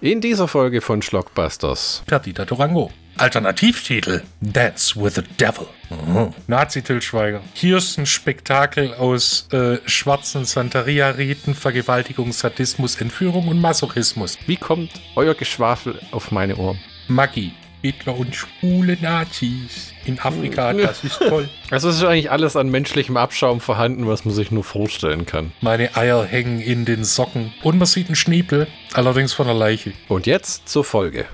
In dieser Folge von Schlockbusters. Perdita Durango. Alternativtitel Dance with the Devil. Mhm. Nazi Till Schweiger. Hier ist ein Spektakel aus äh, schwarzen Santeria-Riten, Vergewaltigung, Sadismus, Entführung und Masochismus. Wie kommt euer Geschwafel auf meine Ohren? Maggi. Hitler und schwule Nazis in Afrika, das ist toll. Also es ist eigentlich alles an menschlichem Abschaum vorhanden, was man sich nur vorstellen kann. Meine Eier hängen in den Socken und man sieht einen Schniepel, allerdings von der Leiche. Und jetzt zur Folge.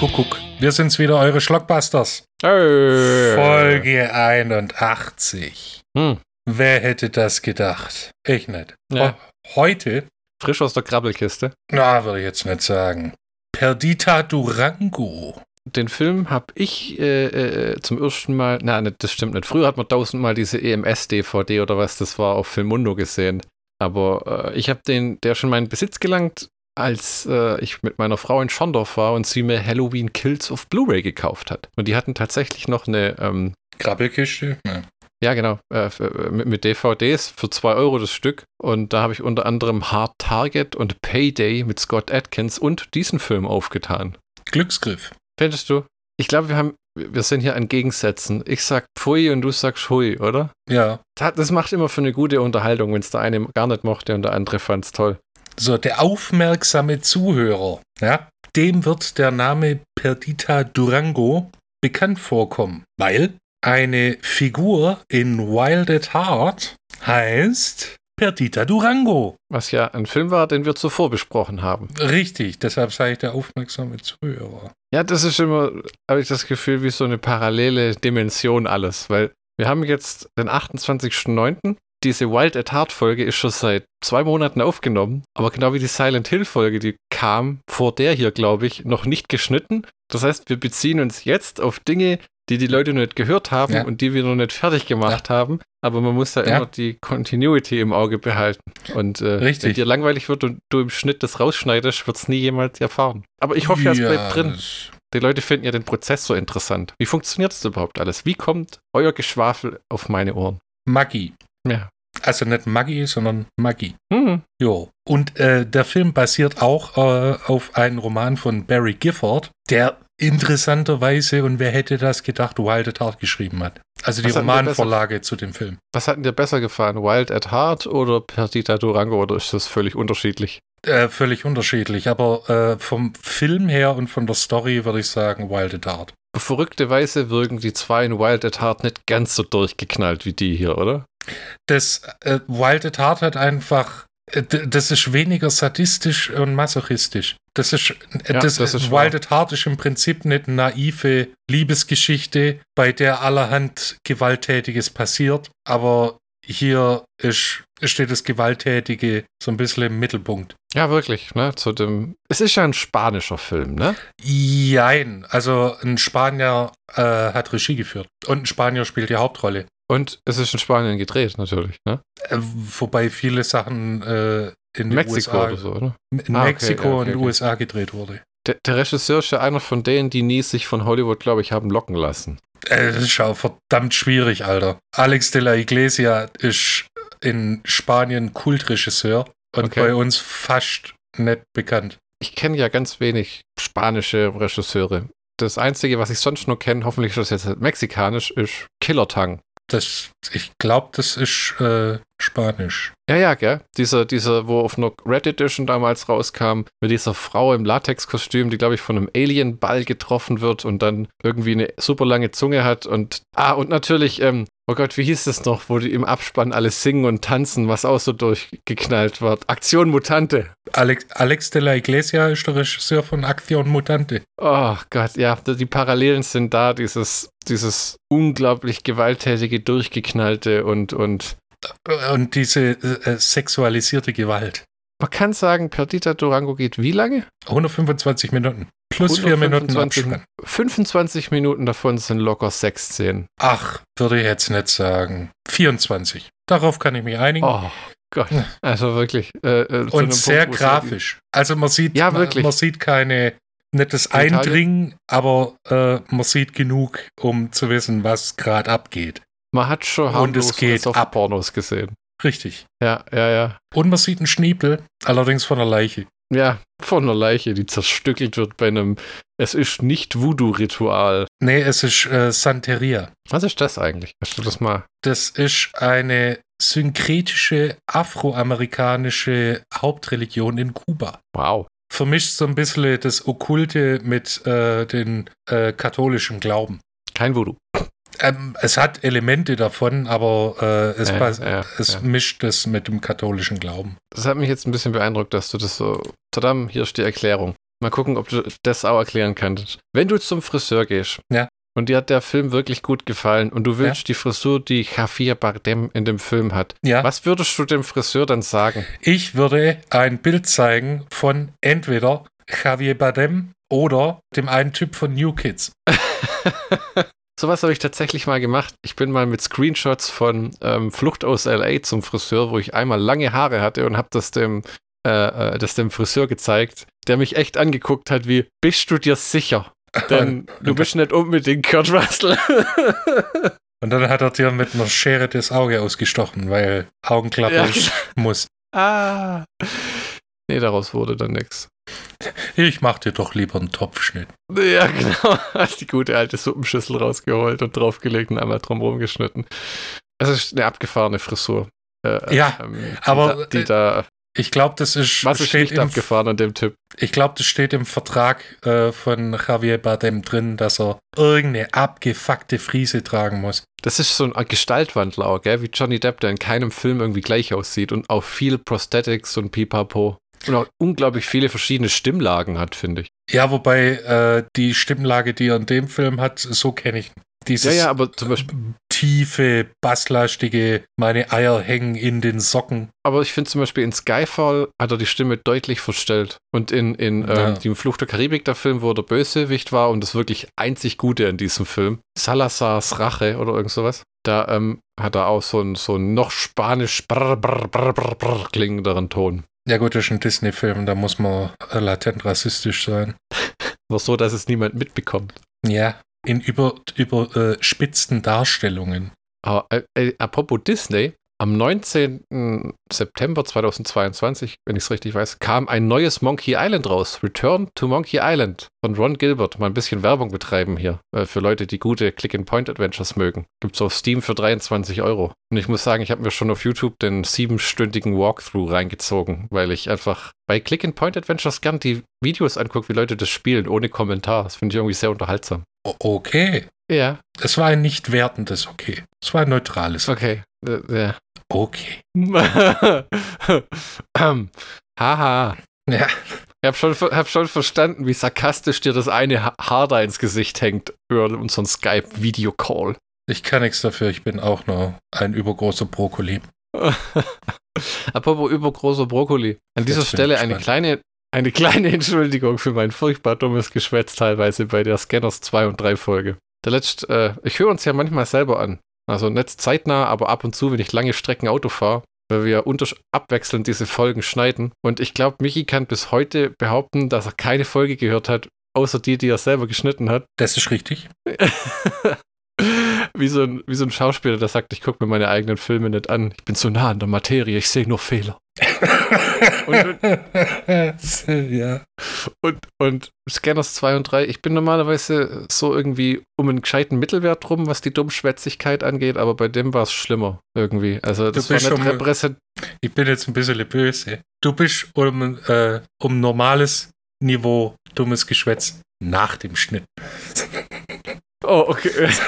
Kuckuck. Wir sind's wieder, eure Schlockbusters. Hey. Folge 81. Hm. Wer hätte das gedacht? Ich nicht. Ja. Ho- Heute, Frisch aus der Krabbelkiste. na, würde ich jetzt nicht sagen. Perdita Durango. Den Film habe ich äh, äh, zum ersten Mal, nicht, das stimmt nicht. Früher hat man tausendmal diese EMS-DVD oder was das war auf Filmundo gesehen. Aber äh, ich habe den, der schon in meinen Besitz gelangt, als äh, ich mit meiner Frau in Schondorf war und sie mir Halloween Kills auf Blu-ray gekauft hat. Und die hatten tatsächlich noch eine, ähm, Krabbelkiste? Ja. ja genau, äh, äh, mit, mit DVDs für 2 Euro das Stück. Und da habe ich unter anderem Hard Target und Payday mit Scott Atkins und diesen Film aufgetan. Glücksgriff. Findest du? Ich glaube, wir haben, wir sind hier an Gegensätzen. Ich sag Pfui und du sagst Hui, oder? Ja. Das das macht immer für eine gute Unterhaltung, wenn es der eine gar nicht mochte und der andere fand es toll. So, der aufmerksame Zuhörer, ja, dem wird der Name Perdita Durango bekannt vorkommen, weil eine Figur in Wild at Heart heißt Perdita Durango. Was ja ein Film war, den wir zuvor besprochen haben. Richtig, deshalb sage ich der aufmerksame Zuhörer. Ja, das ist immer, habe ich das Gefühl, wie so eine parallele Dimension alles, weil wir haben jetzt den 28.09. Diese Wild at Heart Folge ist schon seit zwei Monaten aufgenommen, aber genau wie die Silent Hill Folge, die kam vor der hier, glaube ich, noch nicht geschnitten. Das heißt, wir beziehen uns jetzt auf Dinge, die die Leute noch nicht gehört haben Ja. und die wir noch nicht fertig gemacht haben. Aber man muss da Ja. immer die Continuity im Auge behalten. Und äh, Richtig. wenn dir langweilig wird und du im Schnitt das rausschneidest, wird es nie jemals erfahren. Aber ich hoffe, ja, es bleibt drin. Die Leute finden ja den Prozess so interessant. Wie funktioniert das überhaupt alles? Wie kommt euer Geschwafel auf meine Ohren? Maggi. Ja. Also nicht Maggi, sondern Maggi. Hm. Jo. Und äh, der Film basiert auch äh, auf einem Roman von Barry Gifford, der interessanterweise, und wer hätte das gedacht, Wild at Heart geschrieben hat. Also die Was denn Romanvorlage zu dem Film. Was hat dir besser gefallen? Wild at Heart oder Perdita Durango? Oder ist das völlig unterschiedlich? Äh, völlig unterschiedlich, aber äh, vom Film her und von der Story würde ich sagen Wild at Heart. Verrückte Weise wirken die zwei in Wild at Heart nicht ganz so durchgeknallt wie die hier, oder? Das äh, Wild at Heart hat einfach, äh, das ist weniger sadistisch und masochistisch. Das ist, äh, Ja, das, das ist Wild at Heart ist im Prinzip eine naive Liebesgeschichte, bei der allerhand Gewalttätiges passiert, aber hier ist, steht das Gewalttätige so ein bisschen im Mittelpunkt. Ja, wirklich, ne? Zu dem. Es ist ja ein spanischer Film, ne? Jein, also ein Spanier äh, hat Regie geführt und ein Spanier spielt die Hauptrolle. Und es ist in Spanien gedreht, natürlich, ne? Äh, wobei viele Sachen äh, in Mexiko USA, oder so, oder? in Ah, okay, Mexiko ja, okay, und den okay. USA gedreht wurde. Der, der Regisseur ist ja einer von denen, die nie sich von Hollywood, glaube ich, haben locken lassen. Äh, das ist auch verdammt schwierig, Alter. Alex de la Iglesia ist in Spanien Kultregisseur und Okay. bei uns fast nicht bekannt. ich kenne ja ganz wenig spanische Regisseure. Das Einzige, was ich sonst nur kenne, hoffentlich ist das jetzt mexikanisch, ist Killer Tang. Das, ich glaube, das ist äh, Spanisch. Ja, ja, gell? Dieser, dieser, wo auf einer Red Edition damals rauskam, mit dieser Frau im Latexkostüm, die, glaube ich, von einem Alien-Ball getroffen wird und dann irgendwie eine super lange Zunge hat und. Ah, und natürlich, ähm, oh Gott, wie hieß das noch, wo die im Abspann alles singen und tanzen, was auch so durchgeknallt wird? Aktion Mutante. Alex, Alex de la Iglesia ist der Regisseur von Action Mutante. Oh Gott, ja, die Parallelen sind da, dieses, dieses unglaublich gewalttätige, durchgeknallte und, und Und diese äh, sexualisierte Gewalt. man kann sagen, Perdita Durango geht wie lange? 125 Minuten. Plus vier Minuten 125 Abspann. 25 Minuten davon sind locker Sexszenen. Ach, würde ich jetzt nicht sagen. 24. Darauf kann ich mich einigen. Oh Gott, also wirklich. Äh, äh, Und sehr Punkt, grafisch. Also man sieht, Ja, man, wirklich. man sieht keine nicht das? Eindringen, aber äh, man sieht genug, um zu wissen, was gerade abgeht. Man hat schon ab. Pornos gesehen. Richtig. Ja, ja, ja. Und man sieht einen Schniepel, allerdings von der Leiche. Ja, von einer Leiche, die zerstückelt wird bei einem Es ist nicht Voodoo-Ritual. Nee, es ist äh, Santeria. Was ist das eigentlich? Hast du das mal? Das ist eine synkretische afroamerikanische Hauptreligion in Kuba. Wow. Vermischt so ein bisschen das Okkulte mit äh, den äh, katholischen Glauben. Kein Voodoo. Ähm, es hat Elemente davon, aber äh, es, Ja, ja, es ja. mischt es mit dem katholischen Glauben. Das hat mich jetzt ein bisschen beeindruckt, dass du das so. Tadam, hier ist die Erklärung. Mal gucken, ob du das auch erklären kannst. Wenn du zum Friseur gehst Ja. und dir hat der Film wirklich gut gefallen und du willst die Frisur, die Javier Bardem in dem Film hat, Ja, was würdest du dem Friseur dann sagen? ich würde ein Bild zeigen von entweder Javier Bardem oder dem einen Typ von New Kids. Sowas habe ich tatsächlich mal gemacht. Ich bin mal mit Screenshots von ähm, Flucht aus LA zum Friseur, wo ich einmal lange Haare hatte und habe das dem, äh, äh, das dem Friseur gezeigt, der mich echt angeguckt hat wie, bist du dir sicher? Denn du bist nicht unbedingt Kurt Russell. Und dann hat er dir mit einer Schere das Auge ausgestochen, weil Augenklappe Ja, ist- muss. ah. Nee, daraus wurde dann nichts. Ich mach dir doch lieber einen Topfschnitt. Ja, genau. Hast die gute alte Suppenschüssel rausgeholt und draufgelegt und einmal drum rumgeschnitten. Es ist eine abgefahrene Frisur. Äh, Ja, ähm, die aber, Da, die äh, da, Ich glaube, das ist was ist steht nicht im, abgefahren an dem Typ? ich glaube, das steht im Vertrag äh, von Javier Bardem drin, dass er irgendeine abgefuckte Friese tragen muss. Das ist so ein Gestaltwandler auch, gell? Wie Johnny Depp, der in keinem Film irgendwie gleich aussieht und auch viel Prosthetics und Pipapo. Und auch unglaublich viele verschiedene Stimmlagen hat, finde ich. Ja, wobei äh, die Stimmlage, die er in dem Film hat, so kenne ich. Dieses Ja, ja, aber zum Beispiel, tiefe, basslastige, meine Eier hängen in den Socken. aber ich finde zum Beispiel in Skyfall hat er die Stimme deutlich verstellt. Und in, in Ja. ähm, dem Fluch der Karibik, der Film, wo der Bösewicht war und das wirklich einzig Gute in diesem Film, Salazars Rache oder irgend sowas, da ähm, hat er auch so einen so einen noch spanisch brr, brr, brr, brr, brr, klingenderen Ton. Ja gut, das ist ein Disney-Film, da muss man äh, latent rassistisch sein. Aber so, dass es niemand mitbekommt. Ja, in über, überspitzten Darstellungen. Aber, äh, äh, apropos Disney, am 19. September 2022, wenn ich es richtig weiß, kam ein neues Monkey Island raus. Return to Monkey Island von Ron Gilbert. Mal ein bisschen Werbung betreiben hier äh, für Leute, die gute Click-and-Point-Adventures mögen. Gibt's auf Steam für 23 Euro. Und ich muss sagen, ich habe mir schon auf YouTube den siebenstündigen Walkthrough reingezogen, weil ich einfach bei Click-and-Point-Adventures gern die Videos angucke, wie Leute das spielen, ohne Kommentar. Das finde ich irgendwie sehr unterhaltsam. Okay. Ja, Es war ein nicht wertendes Okay. Es war ein neutrales okay. Äh, ja. Okay. Haha. Ja. Ich habe schon, hab schon verstanden, wie sarkastisch dir das eine Ha- Haar da ins Gesicht hängt über unseren Skype-Video-Call. Ich kann nichts dafür, ich bin auch nur ein übergroßer Brokkoli. Apropos übergroßer Brokkoli. An dieser Stelle eine kleine, eine kleine Entschuldigung für mein furchtbar dummes Geschwätz teilweise bei der Scanners 2 und 3 Folge. Der letzt, äh, ich höre uns ja manchmal selber an. Also nicht zeitnah, aber ab und zu, wenn ich lange Strecken Auto fahre, weil wir unter abwechselnd diese Folgen schneiden. Und ich glaube, Michi kann bis heute behaupten, dass er keine Folge gehört hat, außer die, die er selber geschnitten hat. Das ist richtig. wie, so ein, wie so ein Schauspieler, der sagt, ich gucke mir meine eigenen Filme nicht an. Ich bin so nah an der Materie, ich sehe nur Fehler. Ja. Und, und Scanners 2 und 3, ich bin normalerweise so irgendwie um einen gescheiten Mittelwert rum, was die Dummschwätzigkeit angeht, aber bei dem war es schlimmer irgendwie. Also das Du war bist nicht schon- repräsent. Ich bin jetzt ein bisschen böse. Du bist um, äh, um normales Niveau dummes Geschwätz nach dem Schnitt. Oh, okay.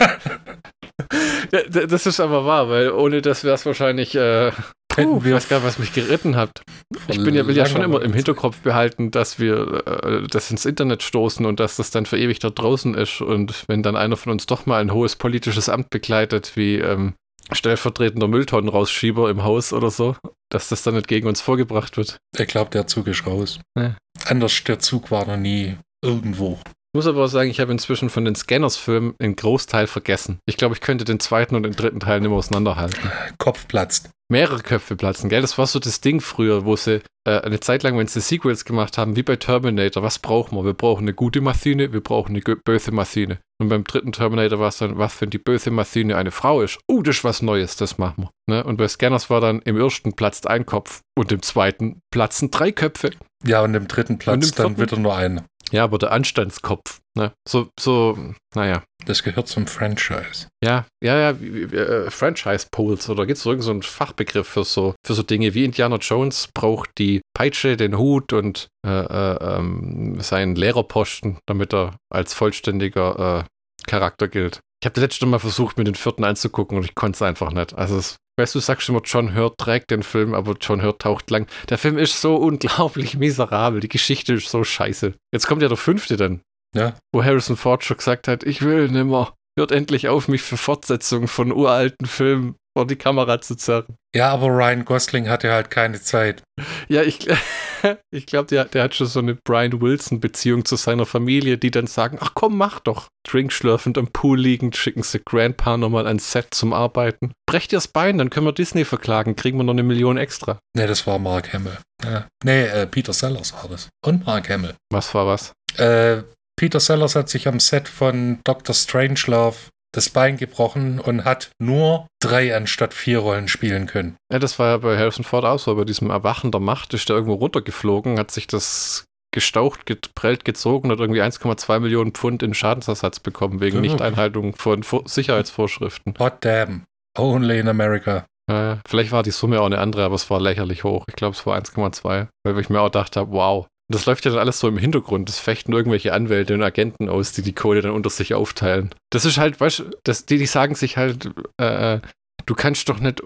Das ist aber wahr, weil ohne das wäre es wahrscheinlich. Äh, puh, wir ich weiß gar nicht, was mich geritten hat. Ich bin ja, will ja schon immer im Hinterkopf behalten, dass wir äh, das ins Internet stoßen und dass das dann für ewig da draußen ist. Und wenn dann einer von uns doch mal ein hohes politisches Amt begleitet, wie ähm, stellvertretender Mülltonnenrausschieber im Haus oder so, dass das dann nicht gegen uns vorgebracht wird. Ich glaube, der Zug ist raus. Ja. Anders, der Zug war noch nie irgendwo. Ich muss aber auch sagen, ich habe inzwischen von den Scanners-Filmen einen Großteil vergessen. Ich glaube, ich könnte den zweiten und den dritten Teil nicht mehr auseinanderhalten. Kopf platzt. Mehrere Köpfe platzen, gell? Das war so das Ding früher, wo sie äh, eine Zeit lang, wenn sie Sequels gemacht haben, wie bei Terminator, was brauchen wir? Wir brauchen eine gute Maschine, wir brauchen eine böse Maschine. Und beim dritten Terminator war es dann, was, wenn die böse Maschine eine Frau ist? Oh, das ist was Neues, das machen wir. Ne? Und bei Scanners war dann, im ersten platzt ein Kopf und im zweiten platzen drei Köpfe. Ja, und im dritten Platz im dann wieder nur eine. Ja, aber der Anstandskopf. Ne? So, so, naja. Das gehört zum Franchise. Ja, ja, ja, äh, Franchise-Poles oder gibt es irgend so einen Fachbegriff für so, für so Dinge wie Indiana Jones braucht die Peitsche, den Hut und äh, äh, ähm, seinen Lehrerposten, damit er als vollständiger äh, Charakter gilt. Ich habe das letzte Mal versucht, mir den vierten anzugucken und ich konnte es einfach nicht. Also, es, weißt du, du sagst immer, John Hurt trägt den Film, aber John Hurt taucht lang. Der Film ist so unglaublich miserabel. Die Geschichte ist so scheiße. Jetzt kommt ja der fünfte dann Ja. wo Harrison Ford schon gesagt hat, ich will nimmer. Hört endlich auf, mich für Fortsetzungen von uralten Filmen vor die Kamera zu zerren. Ja, aber Ryan Gosling hatte halt keine Zeit. Ja, ich, ich glaube, der, der hat schon so eine Brian Wilson-Beziehung zu seiner Familie, die dann sagen, ach komm, mach doch. Drink schlürfend am Pool liegend, schicken sie Grandpa nochmal ans Set zum Arbeiten. Brecht ihr das Bein, dann können wir Disney verklagen, kriegen wir noch eine Million extra. Nee, das war Mark Hamill. Ja. Nee, äh, Peter Sellers war das. Und Mark Hamill. Was war was? Äh, Peter Sellers hat sich am Set von Dr. Strangelove das Bein gebrochen und hat nur drei anstatt vier Rollen spielen können. Ja, das war ja bei Harrison Ford auch so. Bei diesem Erwachen der Macht ist der irgendwo runtergeflogen, hat sich das gestaucht, geprellt, gezogen und hat irgendwie 1,2 Millionen Pfund in Schadensersatz bekommen wegen Ja. Nichteinhaltung von Vor Sicherheitsvorschriften. Hot damn. Only in America. Äh, vielleicht war die Summe auch eine andere, aber es war lächerlich hoch. Ich glaube, es war 1,2, weil ich mir auch dachte, hab, wow. Das läuft ja dann alles so im Hintergrund. Das fechten irgendwelche Anwälte und Agenten aus, die die Kohle dann unter sich aufteilen. Das ist halt, weißt du, die, die sagen sich halt, äh, du kannst doch nicht,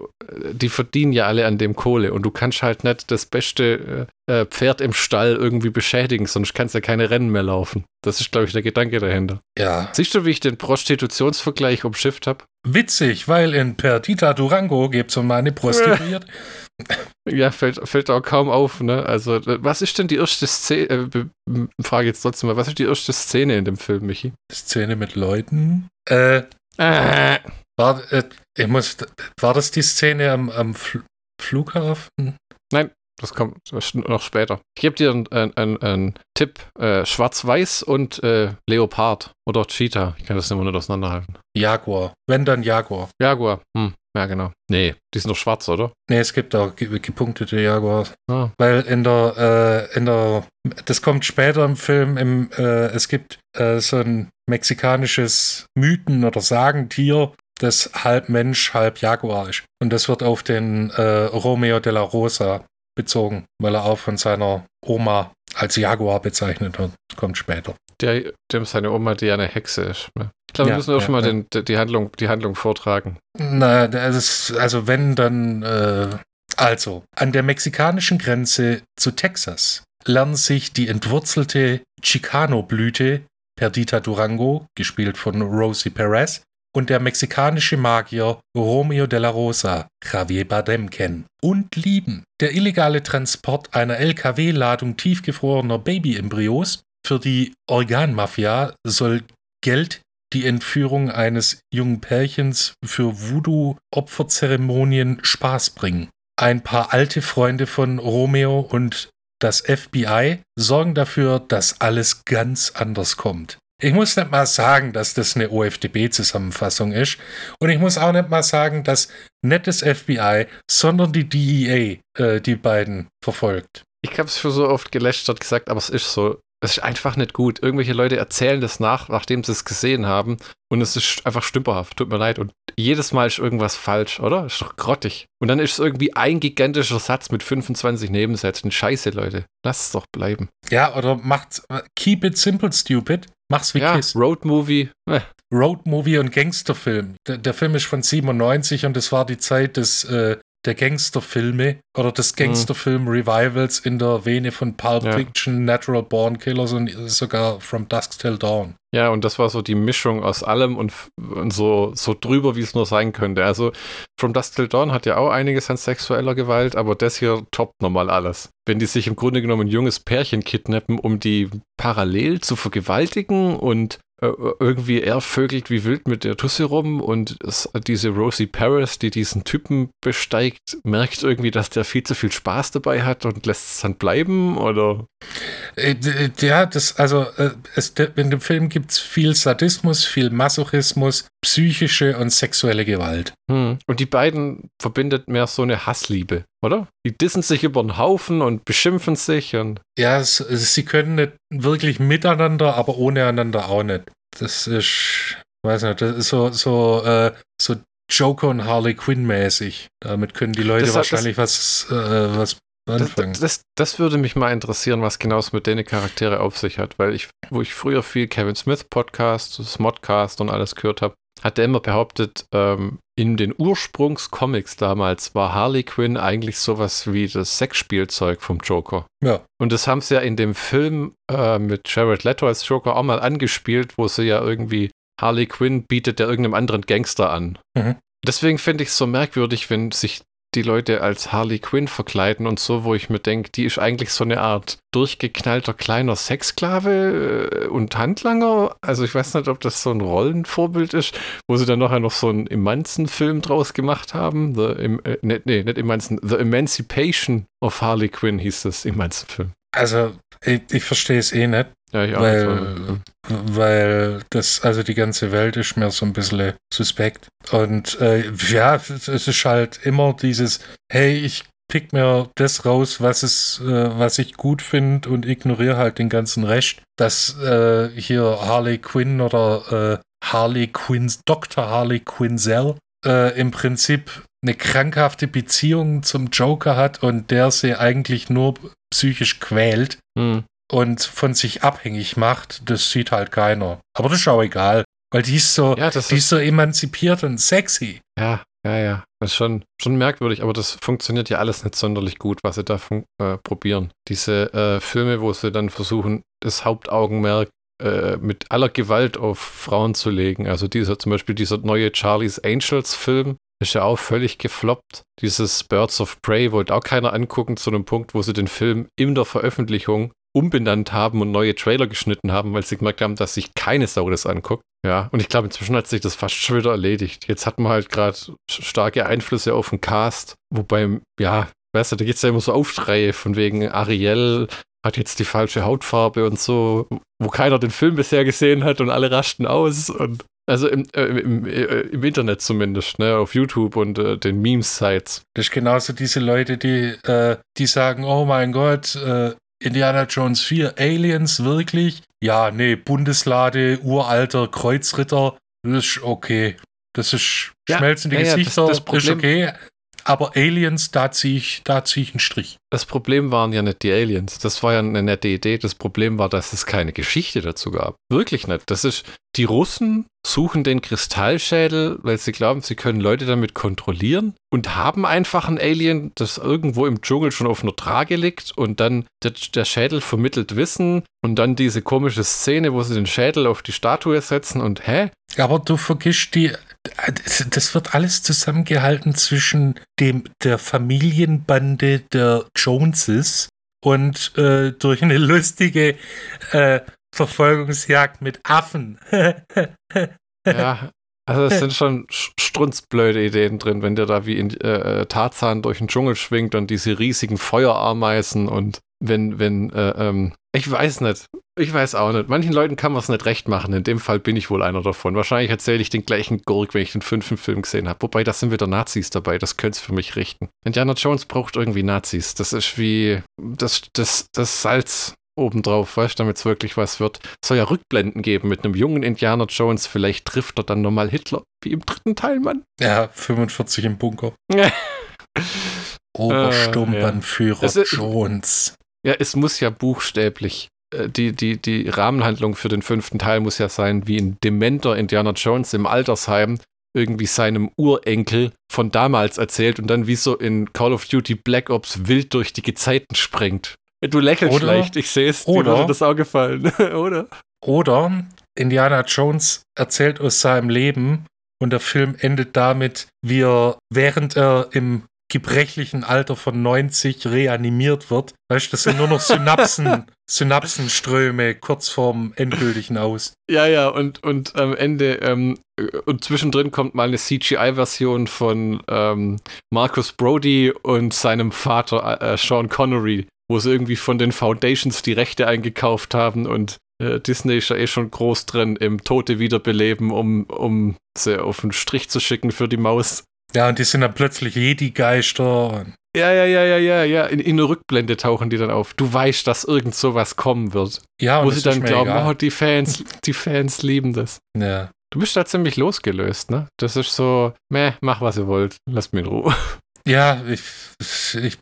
die verdienen ja alle an dem Kohle und du kannst halt nicht das beste äh, äh, Pferd im Stall irgendwie beschädigen, sonst kannst du ja keine Rennen mehr laufen. Das ist, glaube ich, der Gedanke dahinter. Ja. Siehst du, wie ich den Prostitutionsvergleich umschifft habe? Witzig, weil in Perdita Durango gibt es um eine Prostituierte. Ja, fällt, fällt auch kaum auf, ne? Also, äh, was ist denn die erste Szene, äh, frage jetzt trotzdem mal, was ist die erste Szene in dem Film, Michi? Szene mit Leuten. Äh, Äh, war, äh, ich muss, war das die Szene am, am Fl Flughafen? das kommt noch später. Ich gebe dir einen ein, ein, ein Tipp: äh, Schwarz-Weiß und äh, Leopard oder Cheetah. Ich kann das immer nicht auseinanderhalten. Jaguar. Wenn dann Jaguar. Jaguar, hm, ja, genau. Nee, die sind doch schwarz, oder? Nee, es gibt auch ge gepunktete Jaguars. Ah, Weil in der, äh, in der, das kommt später im Film, im, äh, es gibt äh, so ein mexikanisches Mythen- oder Sagentier, das halb Mensch, halb Jaguar ist. Und das wird auf den äh, Romeo de la Rosa bezogen, weil er auch von seiner Oma als Jaguar bezeichnet wird. Kommt später. der, dem seine Oma, die eine Hexe ist. Ne? Ich glaube, wir Ja, müssen auch ja, schon mal ja. den, die, die, Handlung, die Handlung vortragen. Na, das ist, also wenn dann, äh, also an der mexikanischen Grenze zu Texas lernen sich die entwurzelte Chicano-Blüte Perdita Durango, gespielt von Rosie Perez, und der mexikanische Magier Romeo de la Rosa, Javier Bardem kennen und lieben. Der illegale Transport einer LKW-Ladung tiefgefrorener Babyembryos für die Organmafia soll Geld die Entführung eines jungen Pärchens für Voodoo-Opferzeremonien Spaß bringen. Ein paar alte Freunde von Romeo und das FBI sorgen dafür, dass alles ganz anders kommt. Ich muss nicht mal sagen, dass das eine OFDB-Zusammenfassung ist. Und ich muss auch nicht mal sagen, dass nicht das FBI, sondern die DEA äh, die beiden verfolgt. Ich habe es schon so oft gelästert gesagt, aber es ist so. Es ist einfach nicht gut. Irgendwelche Leute erzählen das nach, nachdem sie es gesehen haben. Und es ist einfach stümperhaft. Tut mir leid. Und jedes Mal ist irgendwas falsch, oder? Ist doch grottig. Und dann ist es irgendwie ein gigantischer Satz mit 25 Nebensätzen. Scheiße, Leute. Lass es doch bleiben. Ja, oder macht Keep it simple, stupid. Mach's wie ja, Kiss. Roadmovie. Äh, Roadmovie und Gangsterfilm. Der, der Film ist von 97 und es war die Zeit des äh, der Gangsterfilme oder des Gangsterfilm-Revivals in der Vene von Pulp Ja. Fiction, Natural Born Killers und sogar From Dusk Till Dawn. Ja, und das war so die Mischung aus allem und, und so, so drüber, wie es nur sein könnte. Also From Dusk Till Dawn hat ja auch einiges an sexueller Gewalt, aber das hier toppt nochmal alles. Wenn die sich im Grunde genommen ein junges Pärchen kidnappen, um die parallel zu vergewaltigen und irgendwie er vögelt wie wild mit der Tusse rum und es, diese Rosie Paris, die diesen Typen besteigt, merkt irgendwie, dass der viel zu viel Spaß dabei hat und lässt es dann bleiben oder Äh, d- d- Ja, das, also äh, es, in dem Film gibt es viel Sadismus, viel Masochismus, psychische und sexuelle Gewalt. Hm. Und die beiden verbindet mehr so eine Hassliebe, oder? Die dissen sich über den Haufen und beschimpfen sich und Ja, es, es, sie können nicht wirklich miteinander, aber ohne einander auch nicht. Das ist, weiß nicht, das ist so, so, äh, so Joker und Harley Quinn mäßig. Damit können die Leute Das hat- das- wahrscheinlich was, äh, was das, anfangen. das, das würde mich mal interessieren, was genau es mit den Charaktere auf sich hat, weil ich, wo ich früher viel Kevin Smith Podcast, Smodcast und alles gehört habe, hat er immer behauptet, ähm, in den Ursprungscomics damals war Harley Quinn eigentlich sowas wie das Sexspielzeug vom Joker. ja, Und das haben sie ja in dem Film äh, mit Jared Leto als Joker auch mal angespielt, wo sie ja irgendwie Harley Quinn bietet ja irgendeinem anderen Gangster an. Mhm. Deswegen finde ich es so merkwürdig, wenn sich die Leute als Harley Quinn verkleiden und so, wo ich mir denke, die ist eigentlich so eine Art durchgeknallter kleiner Sexsklave äh, und Handlanger. Also ich weiß nicht, ob das so ein Rollenvorbild ist, wo sie dann nachher noch so einen Emanzen-Film draus gemacht haben. The, em, äh, nee, nee, nicht Emanzen, The Emancipation of Harley Quinn hieß das Emanzen-Film. also ich, ich verstehe es eh nicht, Ja, ja. weil, also, weil das, also die ganze Welt ist mir so ein bisschen suspekt. Und äh, ja, es es ist halt immer dieses, hey, ich pick mir das raus, was es, äh, was ich gut finde und ignoriere halt den ganzen Rest. Dass äh, hier Harley Quinn oder äh, Harley Quinn, Dr. Harley Quinzel äh, im Prinzip eine krankhafte Beziehung zum Joker hat und der sie eigentlich nur psychisch quält hm. und von sich abhängig macht, das sieht halt keiner. Aber das ist auch egal, weil die ist so, Ja, die ist, ist so emanzipiert und sexy. ja, ja, ja. Das ist schon, schon merkwürdig, aber das funktioniert ja alles nicht sonderlich gut, was sie da äh, probieren. Diese äh, Filme, wo sie dann versuchen, das Hauptaugenmerk äh, mit aller Gewalt auf Frauen zu legen. Also dieser, zum Beispiel dieser neue Charlie's Angels Film ist ja auch völlig gefloppt. Dieses Birds of Prey wollte auch keiner angucken zu einem Punkt, wo sie den Film in der Veröffentlichung umbenannt haben und neue Trailer geschnitten haben, weil sie gemerkt haben, dass sich keine Sau das anguckt. Ja, und ich glaube, inzwischen hat sich das fast schon wieder erledigt. Jetzt hat man halt gerade starke Einflüsse auf den Cast, wobei, ja, weißt du, da gibt es ja immer so Aufschreie von wegen Ariel hat jetzt die falsche Hautfarbe und so, wo keiner den Film bisher gesehen hat und alle rasten aus und also im, äh, im, äh, im Internet zumindest, ne, auf YouTube und äh, den Memes-Sites. Das ist genauso diese Leute, die, äh, die sagen, oh mein Gott, äh, Indiana Jones 4, Aliens, wirklich? Ja, nee, Bundeslade, uralter Kreuzritter, das ist okay. Das ist schmelzende ja, ja, das- Gesichter, das ist Problem- okay. Aber Aliens, da ziehe ich, da zieh ich einen Strich. Das Problem waren ja nicht die Aliens. Das war ja eine nette Idee. Das Problem war, dass es keine Geschichte dazu gab. Wirklich nicht. Das ist, die Russen suchen den Kristallschädel, weil sie glauben, sie können Leute damit kontrollieren und haben einfach ein Alien, das irgendwo im Dschungel schon auf einer Trage liegt und dann der, der Schädel vermittelt Wissen und dann diese komische Szene, wo sie den Schädel auf die Statue setzen und hä? Aber du vergisst die, das wird alles zusammengehalten zwischen dem, der Familienbande der Joneses und äh, durch eine lustige äh, Verfolgungsjagd mit Affen. Ja, also es sind schon sch- strunzblöde Ideen drin, wenn der da wie in äh, äh, Tarzan durch den Dschungel schwingt und diese riesigen Feuerameisen und wenn, wenn, äh, ähm, ich weiß nicht. Ich weiß auch nicht. Manchen Leuten kann man es nicht recht machen. In dem Fall bin ich wohl einer davon. Wahrscheinlich erzähle ich den gleichen Gurk, wenn ich den fünften Film gesehen habe. Wobei, da sind wieder Nazis dabei. Das könnte es für mich richten. Indiana Jones braucht irgendwie Nazis. Das ist wie das, das, das Salz obendrauf, weißt du, damit es wirklich was wird. Es soll ja Rückblenden geben mit einem jungen Indiana Jones. Vielleicht trifft er dann nochmal Hitler, wie im dritten Teil, Mann. ja, 45 im Bunker. Ja. Obersturmbannführer Es ist- Jones. Ja, es muss ja buchstäblich. äh, Die, die, die Rahmenhandlung für den fünften Teil muss ja sein, wie ein dementer Indiana Jones im Altersheim irgendwie seinem Urenkel von damals erzählt und dann wie so in Call of Duty Black Ops wild durch die Gezeiten springt. Du lächelst Oder- leicht, ich sehe es, dir würde das auch gefallen, oder? Oder Indiana Jones erzählt aus seinem Leben und der Film endet damit, wie er, während er im gebrechlichen Alter von 90 reanimiert wird. Weißt du, das sind nur noch Synapsen, Synapsenströme kurz vorm endgültigen Aus. Ja, ja, und, und am Ende, ähm, äh, und zwischendrin kommt mal eine CGI-Version von ähm, Marcus Brody und seinem Vater äh, Sean Connery, wo sie irgendwie von den Foundations die Rechte eingekauft haben und äh, Disney ist ja eh schon groß drin im Tote wiederbeleben, um, um sie auf den Strich zu schicken für die Maus. Ja, und die sind dann plötzlich Jedi-Geister. Ja, ja, ja, ja, ja, ja. In, in der Rückblende tauchen die dann auf. Du weißt, dass irgend sowas kommen wird. Ja, wo und sie es dann glauben, egal. oh, die Fans, die Fans lieben das. Ja. Du bist da ziemlich losgelöst, ne? Das ist so, meh, mach was ihr wollt, lasst mich in Ruhe. Ja, ich, ich,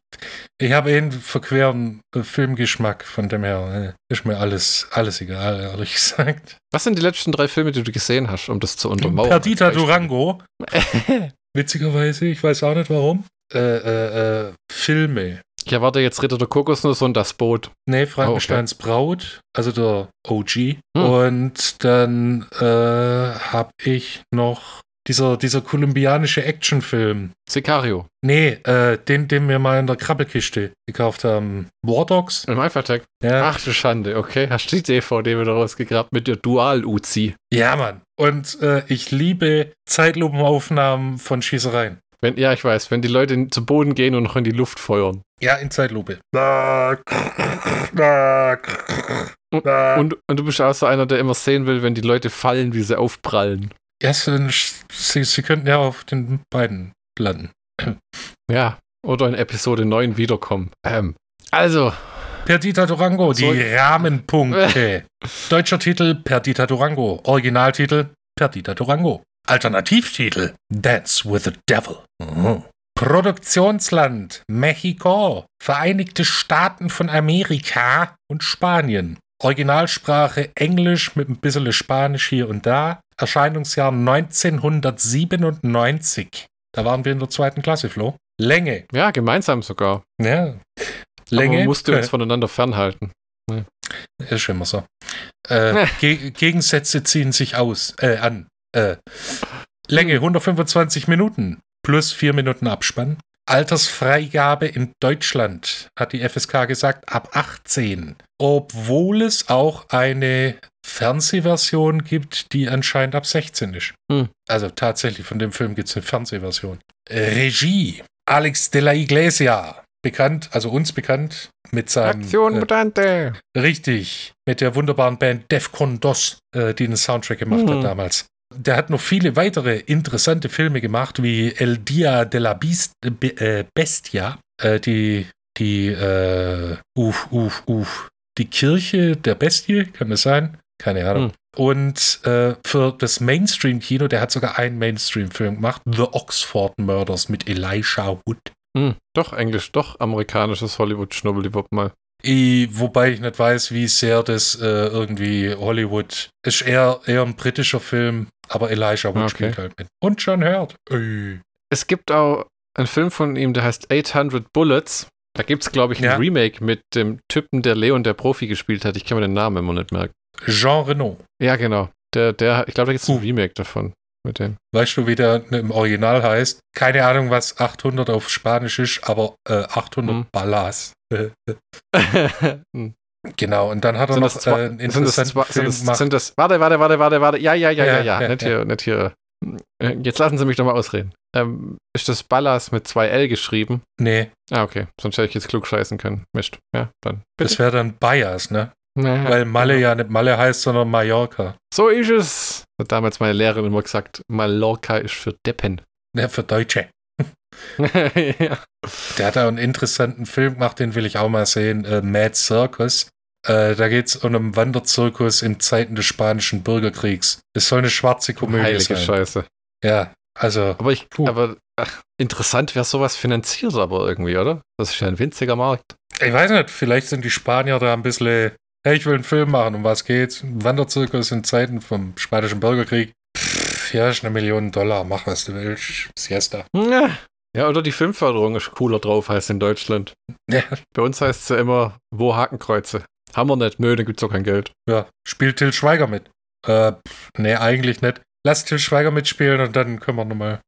ich habe eh einen verqueren Filmgeschmack, von dem her äh, ist mir alles, alles egal, ehrlich gesagt. Was sind die letzten drei Filme, die du gesehen hast, um das zu untermauern? Perdita? Durango, witzigerweise, ich weiß auch nicht warum. Äh, äh, äh, Filme. Ich erwarte jetzt Ritter der Kokosnuss und das Boot. Nee, Frankensteins Braut, also der OG. Hm. Und dann äh, habe ich noch dieser, dieser kolumbianische Actionfilm. Sicario. Nee, äh, den, den wir mal in der Krabbelkiste gekauft haben. War Dogs? Im Alphatec. Ja. Ach du Schande, okay. Hast du die DVD wieder rausgegrabt mit der Dual-Uzi? Ja, Mann. Und äh, ich liebe Zeitlupenaufnahmen von Schießereien. Wenn, ja, ich weiß, wenn die Leute zu Boden gehen und noch in die Luft feuern. Ja, in Zeitlupe. Und, und du bist auch so einer, der immer sehen will, wenn die Leute fallen, wie sie aufprallen. Ja, sie, sie, könnten ja auf den beiden landen. Ja. Oder in Episode 9 wiederkommen. Ähm, also, Perdita Durango, die Zurück. Rahmenpunkte. Deutscher Titel Perdita Durango. Originaltitel Perdita Durango. Alternativtitel Dance with the Devil. Mhm. Produktionsland Mexiko, Vereinigte Staaten von Amerika und Spanien. Originalsprache Englisch mit ein bisschen Spanisch hier und da. Erscheinungsjahr 1997. Da waren wir in der zweiten Klasse, Flo. Länge. ja, gemeinsam sogar. Ja. Aber Länge. man musste uns voneinander fernhalten. Ist immer so. Äh, Ge Gegensätze ziehen sich aus, äh, an. Äh, Länge 125 Minuten plus 4 Minuten Abspann. Altersfreigabe in Deutschland, hat die FSK gesagt, ab 18. Obwohl es auch eine Fernsehversion gibt, die anscheinend ab 16 ist. Hm. Also tatsächlich, von dem Film gibt es eine Fernsehversion. Regie, Alex de la Iglesia, bekannt, also uns bekannt, mit seinem Aktion äh, Mutante. Richtig, mit der wunderbaren Band Defcon DOS, äh, die einen Soundtrack gemacht Mhm. hat damals. Der hat noch viele weitere interessante Filme gemacht, wie El Dia de la Beast, äh, Be- Bestia, äh, die, die, äh, uff, uff, uff, die Kirche der Bestie, kann das sein? Keine Ahnung. Mhm. Und äh, für das Mainstream-Kino, der hat sogar einen Mainstream-Film gemacht, The Oxford Murders mit Elisha Wood. Hm, doch Englisch, doch amerikanisches Hollywood-Schnubbeliwupp mal. I, wobei ich nicht weiß, wie sehr das äh, irgendwie Hollywood ist eher, eher ein britischer Film, aber Elijah Wood Okay. spielt halt mit. Und John Hurt. Ey. Es gibt auch einen Film von ihm, der heißt 800 Bullets. Da gibt es, glaube ich, ein Ja. Remake mit dem Typen, der Leon der Profi gespielt hat. Ich kann mir den Namen immer nicht merken. Jean Reno. Ja, genau. Der, der, ich glaube, da gibt es ein. Remake davon. Mit dem. Weißt du, wie der im Original heißt? Keine Ahnung, was 800 auf Spanisch ist, aber äh, 800 Hm. Hm. genau, und dann hat er sind, noch das zwei, äh, einen sind, das interessanten zwei, sind, Film das, sind das, warte, warte, warte, warte, warte, ja, ja, ja, ja, Ja, ja, nicht ja. hier, nicht hier. Äh, Jetzt lassen Sie mich doch mal ausreden. Ähm, ist das Ballas mit zwei L geschrieben? nee, Ah, okay. Sonst hätte ich jetzt klug scheißen können. Mist. Ja, dann. das wäre dann Bias, ne? Naja, Weil Malle ja nicht Malle heißt, sondern Mallorca. So ist es. Hat damals meine Lehrerin immer gesagt, Mallorca ist für Deppen. Ja, für Deutsche. ja. Der hat auch einen interessanten Film gemacht, den will ich auch mal sehen. Äh, Mad Circus. Äh, da geht es um einen Wanderzirkus in Zeiten des spanischen Bürgerkriegs. Es soll eine schwarze Komödie Heilige sein. Scheiße. Ja, also Aber ich, Puh. aber ach, interessant, wer sowas finanziert aber irgendwie, oder? Das ist ja ein winziger Markt. ich weiß nicht, vielleicht sind die Spanier da ein bisschen, hey, ich will einen Film machen, um was geht's? Ein Wanderzirkus in Zeiten vom spanischen Bürgerkrieg. Pff, ja, ist eine Million Dollar, mach was du willst. Siesta. Ja. Ja, oder die Filmförderung ist cooler drauf, heißt in Deutschland. Ja, Bei uns heißt es ja immer, wo Hakenkreuze? Haben wir nicht, nö, dann gibt's auch kein Geld. ja. Spielt Till Schweiger mit? Äh, nee, eigentlich nicht. Lass Till Schweiger mitspielen und dann können wir nochmal.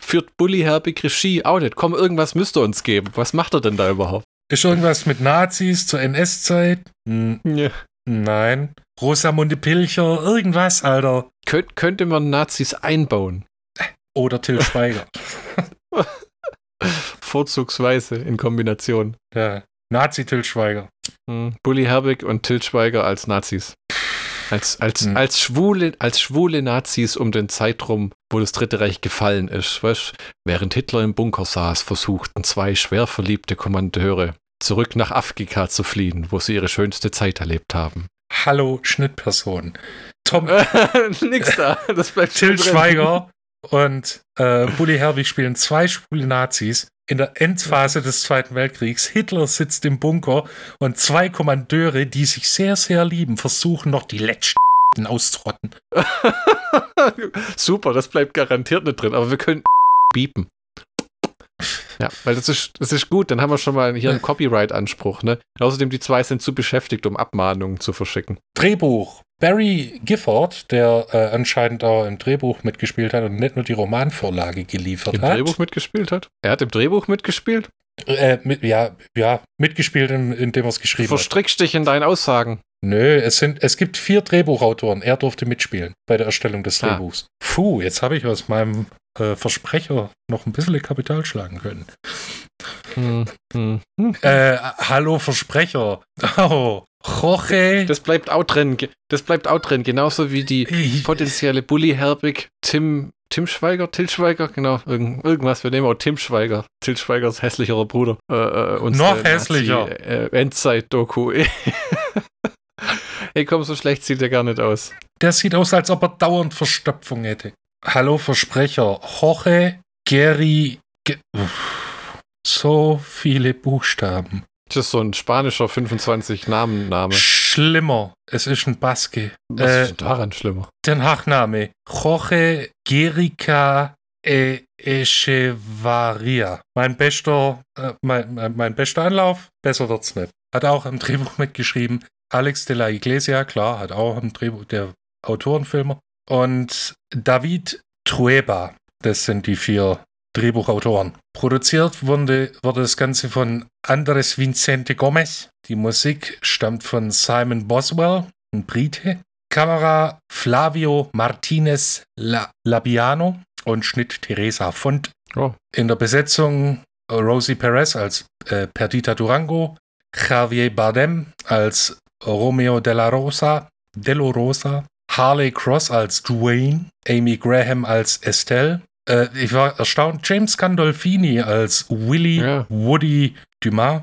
Führt Bully Herbig Regie auch nicht. Komm, irgendwas müsst ihr uns geben. Was macht er denn da überhaupt? Ist irgendwas mit Nazis zur NS-Zeit? Hm, Ja. nein. Rosamunde Pilcher, irgendwas, Alter. Könnt, könnte man Nazis einbauen? Oder Till Schweiger. Vorzugsweise in Kombination. ja. Nazi-Till Schweiger. Hm. Bully Herbig und Til Schweiger als Nazis. Als, als, Hm. als, schwule, als schwule Nazis um den Zeitraum, wo das Dritte Reich gefallen ist. Weißt, während Hitler im Bunker saß, versuchten zwei schwer verliebte Kommandeure zurück nach Afrika zu fliehen, wo sie ihre schönste Zeit erlebt haben. Hallo, Schnittperson. Tom Nix da, das bleibt Till. Schweiger und äh, Bully Herbig spielen zwei schwule Nazis in der Endphase des Zweiten Weltkriegs. Hitler sitzt im Bunker und zwei Kommandeure, die sich sehr, sehr lieben, versuchen noch die letzten auszurotten. Super, das bleibt garantiert nicht drin, aber wir können biepen. Ja, weil das ist, das ist gut, dann haben wir schon mal hier einen Copyright-Anspruch, ne? Außerdem, die zwei sind zu beschäftigt, um Abmahnungen zu verschicken. Drehbuch. Barry Gifford, der äh, anscheinend auch im Drehbuch mitgespielt hat und nicht nur die Romanvorlage geliefert Im hat. Drehbuch mitgespielt hat? Er hat im Drehbuch mitgespielt? Äh, mit, ja, ja, mitgespielt, in, indem er es geschrieben hat. Verstrickst dich in deinen Aussagen. Nö, es, sind, es gibt vier Drehbuchautoren. Er durfte mitspielen bei der Erstellung des Ah. Drehbuchs. Puh, jetzt habe ich aus meinem äh, Versprecher noch ein bisschen Kapital schlagen können. Hm, hm, hm. Äh, hallo Versprecher. Oh, Jorge. Das bleibt auch drin. Das bleibt auch drin, genauso wie die potenzielle Bully Herbig, Tim, Tim Schweiger, Till Schweiger, genau, irgend, irgendwas, wir nehmen auch Tim Schweiger, Till Schweigers hässlicherer Bruder. Äh, äh, Noch hässlicher. Äh, Endzeit-Doku. Ey, komm, so schlecht sieht er gar nicht aus. Der sieht aus, als ob er dauernd Verstopfung hätte. Hallo Versprecher. Jorge Gary. Ge so viele Buchstaben. Das ist so ein spanischer 25-Namen-Name. Schlimmer. Es ist ein Baske. Was Äh, ist daran schlimmer? Der Nachname. Jorge Gerica e Echevarria. Mein bester, äh, mein, mein, mein bester Anlauf. Besser wird's nicht. Hat auch am Drehbuch mitgeschrieben. Alex de la Iglesia, klar, hat auch am Drehbuch der Autorenfilmer. Und David Trueba. Das sind die vier Drehbuchautoren. Produziert wurde, wurde das Ganze von Andres Vicente Gomez. Die Musik stammt von Simon Boswell, ein Brite. Kamera Flavio Martinez La Labiano und Schnitt Teresa Font. Oh. In der Besetzung Rosie Perez als äh, Perdita Durango, Javier Bardem als Romeo de la Rosa, Delo Rosa, Harley Cross als Dwayne, Amy Graham als Estelle. Äh, ich war erstaunt, James Gandolfini als Willy Ja. Woody Dumas.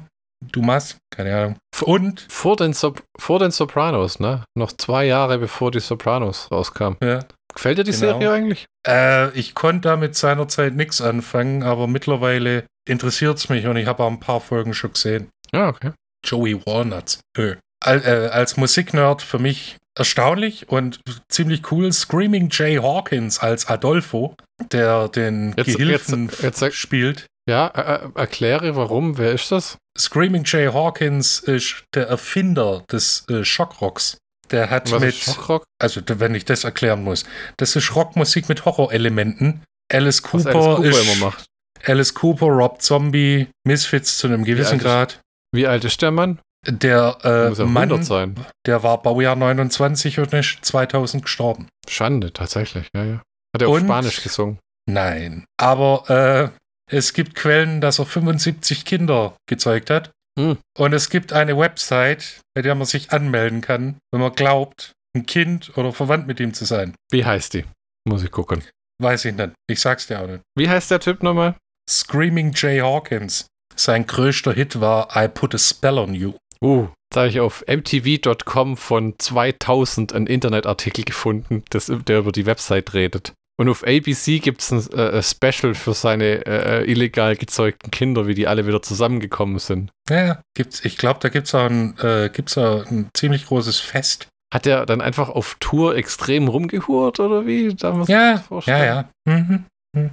Dumas, keine Ahnung. Und Vor den, Sop vor den Sopranos, ne? Noch zwei Jahre bevor die Sopranos rauskamen. ja, Gefällt dir die Genau. Serie eigentlich? Äh, ich konnte damit seinerzeit nichts anfangen, aber mittlerweile interessiert es mich und ich habe auch ein paar Folgen schon gesehen. Ja, okay. Joey Walnuts. Ö. Al, äh, als Musiknerd für mich erstaunlich und ziemlich cool. Screaming Jay Hawkins als Adolfo, der den Jetzt- Gehilfen jetzt- jetzt spielt. Ja, äh, äh, erkläre warum. Wer ist das? Screaming Jay Hawkins ist der Erfinder des äh, Schockrocks. Der hat Was mit, ist also wenn ich das erklären muss, das ist Rockmusik mit Horrorelementen. Alice Cooper, Alice Cooper ist immer macht. Alice Cooper, Rob Zombie, Misfits zu einem gewissen ist- Grad. Wie alt ist der Mann? Der Muss äh, ja 100 Mann, sein. der war Baujahr 29 und ist 2000 gestorben. Schande, tatsächlich. Ja, ja. Hat er auf Und- Spanisch gesungen. Nein. Aber äh, es gibt Quellen, dass er 75 Kinder gezeugt hat. Hm. Und es gibt eine Website, bei der man sich anmelden kann, wenn man glaubt, ein Kind oder verwandt mit ihm zu sein. Wie heißt die? Muss ich gucken. Weiß ich nicht. Ich sag's dir auch nicht. Wie heißt der Typ nochmal? Screaming Jay Hawkins. Sein größter Hit war I Put a Spell on You. Uh, da habe ich auf mtv.com von 2000 einen Internetartikel gefunden, das, der über die Website redet. Und auf ABC gibt es ein äh, Special für seine äh, illegal gezeugten Kinder, wie die alle wieder zusammengekommen sind. Ja, gibt's, ich glaube, da gibt's auch, ein, äh, gibt's auch ein ziemlich großes Fest. Hat der dann einfach auf Tour extrem rumgehurt oder wie? Da muss ja, ja, ja. Mhm.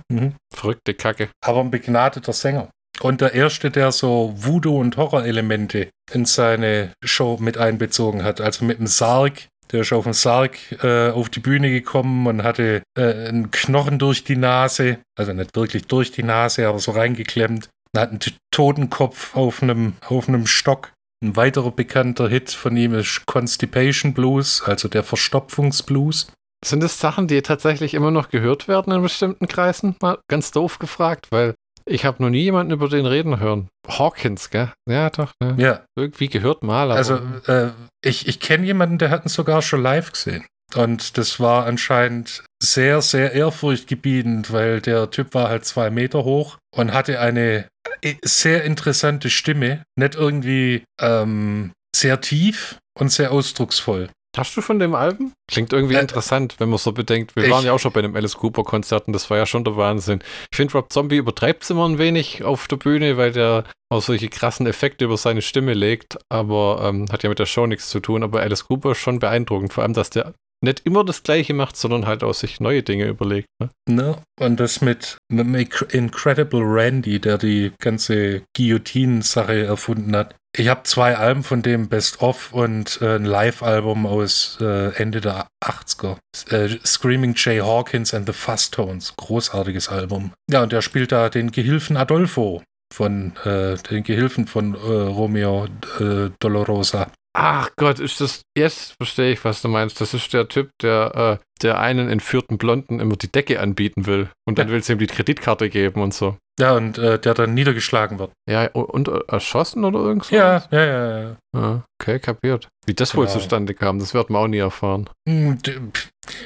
Mhm. Verrückte Kacke. Aber ein begnadeter Sänger. Und der erste, der so Voodoo- und Horror-Elemente in seine Show mit einbezogen hat. Also mit dem Sarg. Der ist auf dem Sarg äh, auf die Bühne gekommen und hatte äh, einen Knochen durch die Nase. Also nicht wirklich durch die Nase, aber so reingeklemmt. Und hat einen Totenkopf auf einem, auf einem Stock. Ein weiterer bekannter Hit von ihm ist Constipation Blues, also der Verstopfungsblues. Sind das Sachen, die tatsächlich immer noch gehört werden in bestimmten Kreisen? Mal ganz doof gefragt, weil ich habe noch nie jemanden über den reden hören. Hawkins, gell? Ja, doch. Ne? Ja. Irgendwie gehört mal. also, äh, ich, ich kenne jemanden, der hat ihn sogar schon live gesehen. Und das war anscheinend sehr, sehr ehrfurchtgebietend, weil der Typ war halt zwei Meter hoch und hatte eine äh, sehr interessante Stimme. Nicht irgendwie ähm, sehr tief und sehr ausdrucksvoll. Hast du von dem Album? Klingt irgendwie äh, interessant, wenn man so bedenkt. Wir waren ja auch schon bei einem Alice Cooper-Konzert und das war ja schon der Wahnsinn. Ich finde, Rob Zombie übertreibt es immer ein wenig auf der Bühne, weil der auch solche krassen Effekte über seine Stimme legt, aber ähm, hat ja mit der Show nichts zu tun. Aber Alice Cooper ist schon beeindruckend, vor allem, dass der nicht immer das Gleiche macht, sondern halt auch sich neue Dinge überlegt. Ne? ne? Und das mit, mit Incredible Randy, der die ganze Guillotine-Sache erfunden hat. Ich habe zwei Alben von dem Best of und äh, ein Live-Album aus äh, Ende der 80er. Äh, Screaming Jay Hawkins and the Fuzz Tones. Großartiges Album. Ja, und er spielt da den Gehilfen Adolfo von äh, den Gehilfen von äh, Romeo äh, Dolorosa. Ach Gott, ist das. Jetzt verstehe ich, was du meinst. Das ist der Typ, der, äh, der einen entführten Blonden immer die Decke anbieten will. Und dann ja. will sie ihm die Kreditkarte geben und so. Ja, und äh, der dann niedergeschlagen wird. Ja, und äh, erschossen oder irgendwas? Ja, ja, ja, ja. Ah, okay, kapiert. Wie das genau. wohl zustande kam, das wird man auch nie erfahren.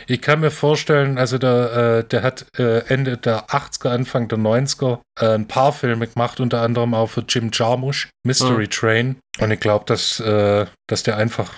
Ich kann mir vorstellen, also der, äh, der hat äh, Ende der 80er, Anfang der 90er äh, ein paar Filme gemacht, unter anderem auch für Jim Jarmusch, Mystery ah. Train. Und ich glaube, dass, äh, dass der einfach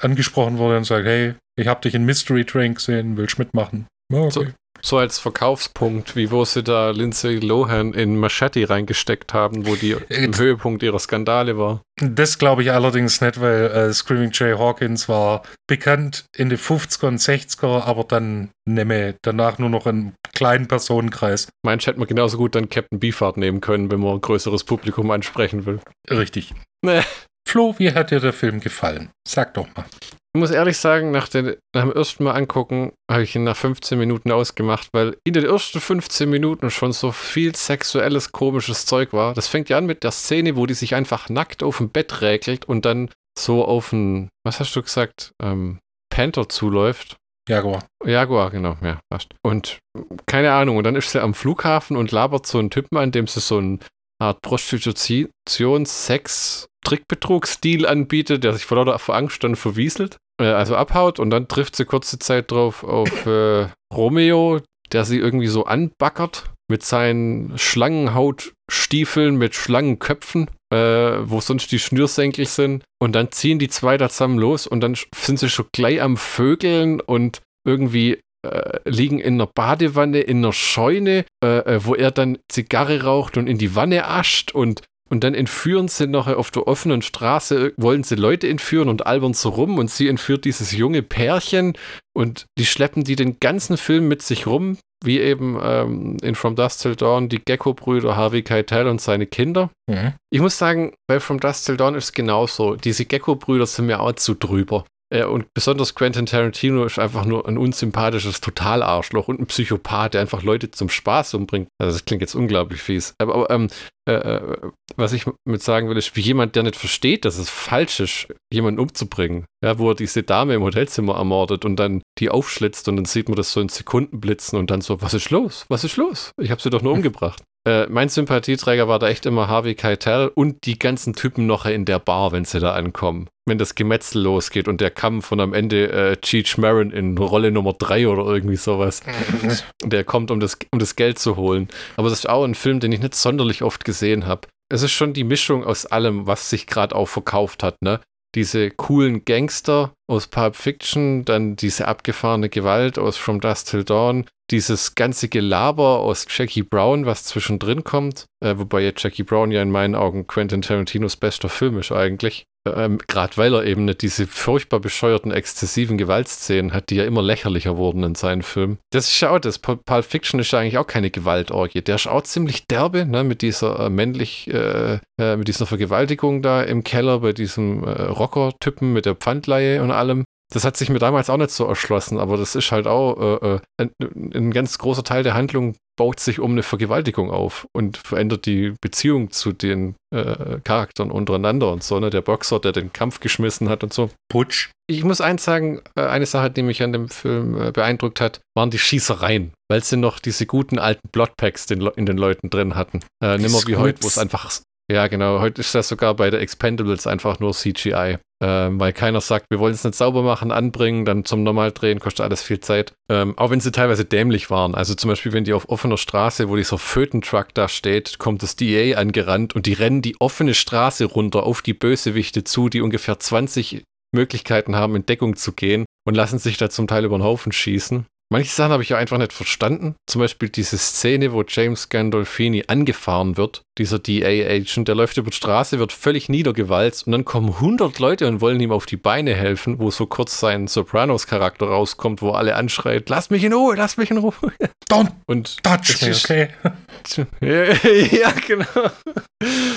angesprochen wurde und sagt, hey, ich habe dich in Mystery Train gesehen, willst mitmachen? Okay. So, so als Verkaufspunkt, wie wo sie da Lindsay Lohan in Machete reingesteckt haben, wo die im Höhepunkt ihrer Skandale war. Das glaube ich allerdings nicht, weil äh, Screaming Jay Hawkins war bekannt in den 50er und 60er, aber dann nehme danach nur noch einen kleinen Personenkreis. Meinst hätte man genauso gut dann Captain Beefheart nehmen können, wenn man ein größeres Publikum ansprechen will. Richtig. Nee. Flo, wie hat dir der Film gefallen? Sag doch mal. Ich muss ehrlich sagen, nach, den, nach dem ersten Mal angucken, habe ich ihn nach 15 Minuten ausgemacht, weil in den ersten 15 Minuten schon so viel sexuelles, komisches Zeug war. Das fängt ja an mit der Szene, wo die sich einfach nackt auf dem Bett räkelt und dann so auf ein, was hast du gesagt, ähm, Panther zuläuft. Jaguar. Jaguar, genau, ja, fast. Und keine Ahnung, und dann ist sie am Flughafen und labert so einen Typen an, dem sie so eine Art Prostitution, Sex, Trickbetrugsstil anbietet, der sich vor lauter Angst dann verwieselt, äh, also abhaut und dann trifft sie kurze Zeit drauf auf äh, Romeo, der sie irgendwie so anbackert mit seinen Schlangenhautstiefeln mit Schlangenköpfen, äh, wo sonst die Schnürsenkel sind. Und dann ziehen die zwei da zusammen los und dann sind sie schon gleich am Vögeln und irgendwie äh, liegen in einer Badewanne, in einer Scheune, äh, äh wo er dann Zigarre raucht und in die Wanne ascht und und dann entführen sie nachher auf der offenen Straße, wollen sie Leute entführen und albern so rum und sie entführt dieses junge Pärchen und die schleppen die den ganzen Film mit sich rum, wie eben ähm, in From Dust Till Dawn die Gecko-Brüder Harvey Keitel und seine Kinder. Mhm. Ich muss sagen, bei From Dust Till Dawn ist es genauso. Diese Gecko-Brüder sind mir auch zu drüber. Äh, und besonders Quentin Tarantino ist einfach nur ein unsympathisches Totalarschloch und ein Psychopath, der einfach Leute zum Spaß umbringt. Also das klingt jetzt unglaublich fies. Aber, aber ähm, äh, äh, was ich mit sagen will, ist, wie jemand, der nicht versteht, dass es falsch ist, jemanden umzubringen. Ja, wo er diese Dame im Hotelzimmer ermordet und dann die aufschlitzt und dann sieht man das so in Sekunden blitzen und dann so, was ist los? Was ist los? Ich habe sie doch nur umgebracht. Äh, mein Sympathieträger war da echt immer Harvey Keitel und die ganzen Typen noch in der Bar, wenn sie da ankommen. Wenn das Gemetzel losgeht und der Kampf und am Ende äh, Cheech Marin in Rolle Nummer 3 oder irgendwie sowas. der kommt, um das, um das Geld zu holen. Aber das ist auch ein Film, den ich nicht sonderlich oft gesehen habe. Es ist schon die Mischung aus allem, was sich gerade auch verkauft hat, ne? diese coolen Gangster aus Pulp Fiction, dann diese abgefahrene Gewalt aus From Dust Till Dawn, dieses ganze Gelaber aus Jackie Brown, was zwischendrin kommt, äh, wobei jetzt Jackie Brown ja in meinen Augen Quentin Tarantinos bester Film ist eigentlich, ähm, gerade weil er eben nicht diese furchtbar bescheuerten, exzessiven Gewaltszenen hat, die ja immer lächerlicher wurden in seinen Filmen. Das ist ja auch das. Pulp Fiction ist ja eigentlich auch keine Gewaltorgie. Der ist auch ziemlich derbe, ne, mit dieser äh, männlich, äh, äh, mit dieser Vergewaltigung da im Keller bei diesem äh, Rocker-Typen mit der Pfandleihe und allem. Das hat sich mir damals auch nicht so erschlossen, aber das ist halt auch äh, äh ein, ein, ganz großer Teil der Handlung baut sich um eine Vergewaltigung auf und verändert die Beziehung zu den äh, Charakteren untereinander und so, ne? Der Boxer, der den Kampf geschmissen hat und so. Putsch. Ich muss eins sagen, äh, eine Sache, die mich an dem Film äh, beeindruckt hat, waren die Schießereien, weil sie noch diese guten alten Bloodpacks in den Leuten drin hatten. Äh, nimmer wie heute, wo es einfach ja, genau. Heute ist das sogar bei der Expendables einfach nur CGI. Ähm, weil keiner sagt, wir wollen es nicht sauber machen, anbringen, dann zum Normaldrehen, kostet alles viel Zeit. Ähm, auch wenn sie teilweise dämlich waren. Also zum Beispiel, wenn die auf offener Straße, wo dieser Fötentruck da steht, kommt das DA angerannt und die rennen die offene Straße runter auf die Bösewichte zu, die ungefähr 20 Möglichkeiten haben, in Deckung zu gehen und lassen sich da zum Teil über den Haufen schießen. Manche Sachen habe ich ja einfach nicht verstanden. Zum Beispiel diese Szene, wo James Gandolfini angefahren wird, dieser DA-Agent, der läuft über die Straße, wird völlig niedergewalzt und dann kommen 100 Leute und wollen ihm auf die Beine helfen, wo so kurz sein Sopranos-Charakter rauskommt, wo alle anschreit, lass mich in Ruhe, lass mich in Ruhe. Don't und touch okay? ja, genau.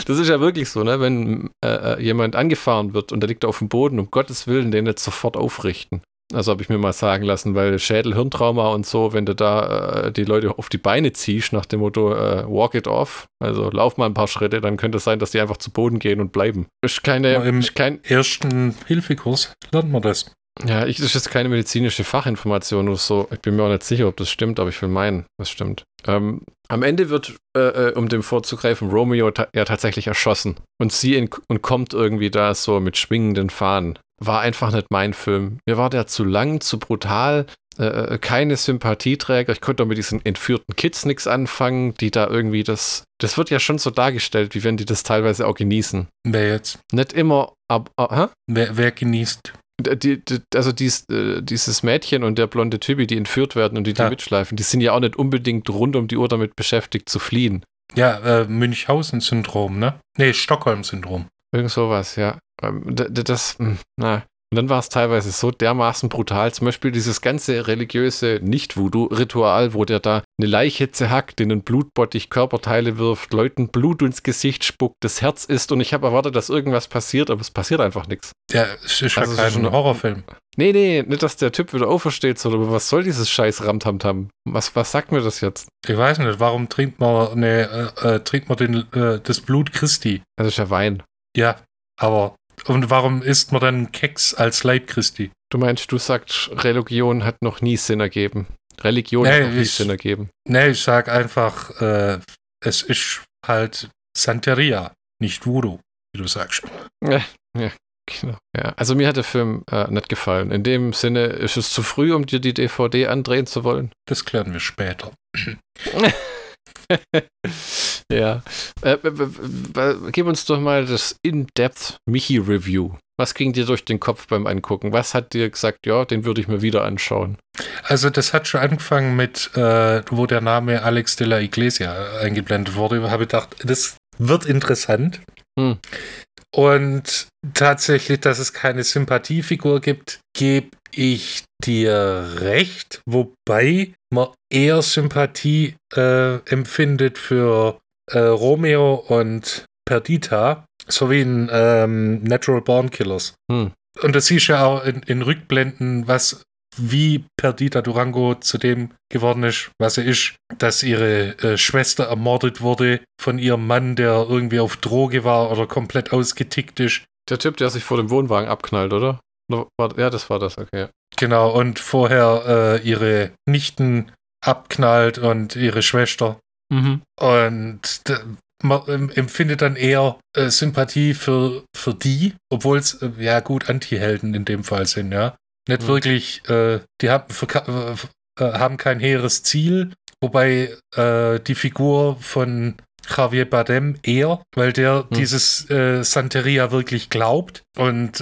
Das ist ja wirklich so, ne? wenn äh, äh, jemand angefahren wird und der liegt auf dem Boden, um Gottes Willen, den nicht sofort aufrichten. Also habe ich mir mal sagen lassen, weil Schädel-Hirntrauma und so, wenn du da äh, die Leute auf die Beine ziehst, nach dem Motto äh, walk it off, also lauf mal ein paar Schritte, dann könnte es sein, dass die einfach zu Boden gehen und bleiben. Ist keine. Im ist kein, ersten Hilfekurs lernt man das. Ja, ich, das ist jetzt keine medizinische Fachinformation oder so. Ich bin mir auch nicht sicher, ob das stimmt, aber ich will meinen, das stimmt. Ähm, am Ende wird, äh, äh um dem vorzugreifen, Romeo ta ja tatsächlich erschossen. Und sie in, und kommt irgendwie da so mit schwingenden Fahnen war einfach nicht mein Film. Mir war der zu lang, zu brutal, äh, äh keine Sympathieträger. Ich konnte mit diesen entführten Kids nichts anfangen, die da irgendwie das. Das wird ja schon so dargestellt, wie wenn die das teilweise auch genießen. Wer jetzt? Nicht immer, aber. Wer, wer genießt? Die, die, also dies, äh, dieses Mädchen und der blonde Typi, die entführt werden und die, die ja. mitschleifen, die sind ja auch nicht unbedingt rund um die Uhr damit beschäftigt zu fliehen. Ja, äh, Münchhausen-Syndrom, ne? Nee, Stockholm-Syndrom. Irgend sowas, ja. Ähm, das, hm, na. Und dann war es teilweise so dermaßen brutal. Zum Beispiel dieses ganze religiöse Nicht-Voodoo-Ritual, wo der da eine Leiche zerhackt, in einen Blutbottich Körperteile wirft, Leuten Blut ins Gesicht spuckt, das Herz ist und ich habe erwartet, dass irgendwas passiert, aber es passiert einfach nichts. Ja, es ist also kein ein Horrorfilm. Nee, nee, nicht, dass der Typ wieder aufersteht, sondern was soll dieses scheiß Ramtamtam? Was, was sagt mir das jetzt? Ich weiß nicht, warum trinkt man, ne, äh, trinkt man den, äh, das Blut Christi? Das ist ja Wein. Ja, aber und warum isst man dann Keks als Leib Christi? Du meinst, du sagst, Religion hat noch nie Sinn ergeben. Religion nee, hat noch nie ich, Sinn ergeben. Nee, ich sag einfach, äh, es ist halt Santeria, nicht Voodoo, wie du sagst. Ja, ja, genau. Ja, also mir hat der Film äh, nicht gefallen. In dem Sinne ist es zu früh, um dir die DVD andrehen zu wollen. Das klären wir später. ja. Äh, gib uns doch mal das In-Depth Michi-Review. Was ging dir durch den Kopf beim Angucken? Was hat dir gesagt, ja, den würde ich mir wieder anschauen? Also, das hat schon angefangen mit, äh, wo der Name Alex de la Iglesia eingeblendet wurde. Ich habe gedacht, das wird interessant. Hm. Und tatsächlich, dass es keine Sympathiefigur gibt, gebe ich dir recht, wobei man eher Sympathie äh, empfindet für äh, Romeo und Perdita, sowie in ähm, Natural Born Killers. Hm. Und das siehst du ja auch in, in Rückblenden, was wie Perdita Durango zu dem geworden ist, was er ist, dass ihre äh, Schwester ermordet wurde von ihrem Mann, der irgendwie auf Droge war oder komplett ausgetickt ist. Der Typ, der sich vor dem Wohnwagen abknallt, oder? Ja, das war das, okay. Genau, und vorher äh, ihre Nichten abknallt und ihre Schwester. Mhm. Und man empfindet dann eher äh, Sympathie für, für die, obwohl es, äh, ja gut, Anti-Helden in dem Fall sind, ja. Nicht mhm. wirklich, äh, die haben, äh, äh, haben kein hehres Ziel, wobei äh, die Figur von Javier Bardem eher, weil der mhm. dieses Santeria wirklich glaubt und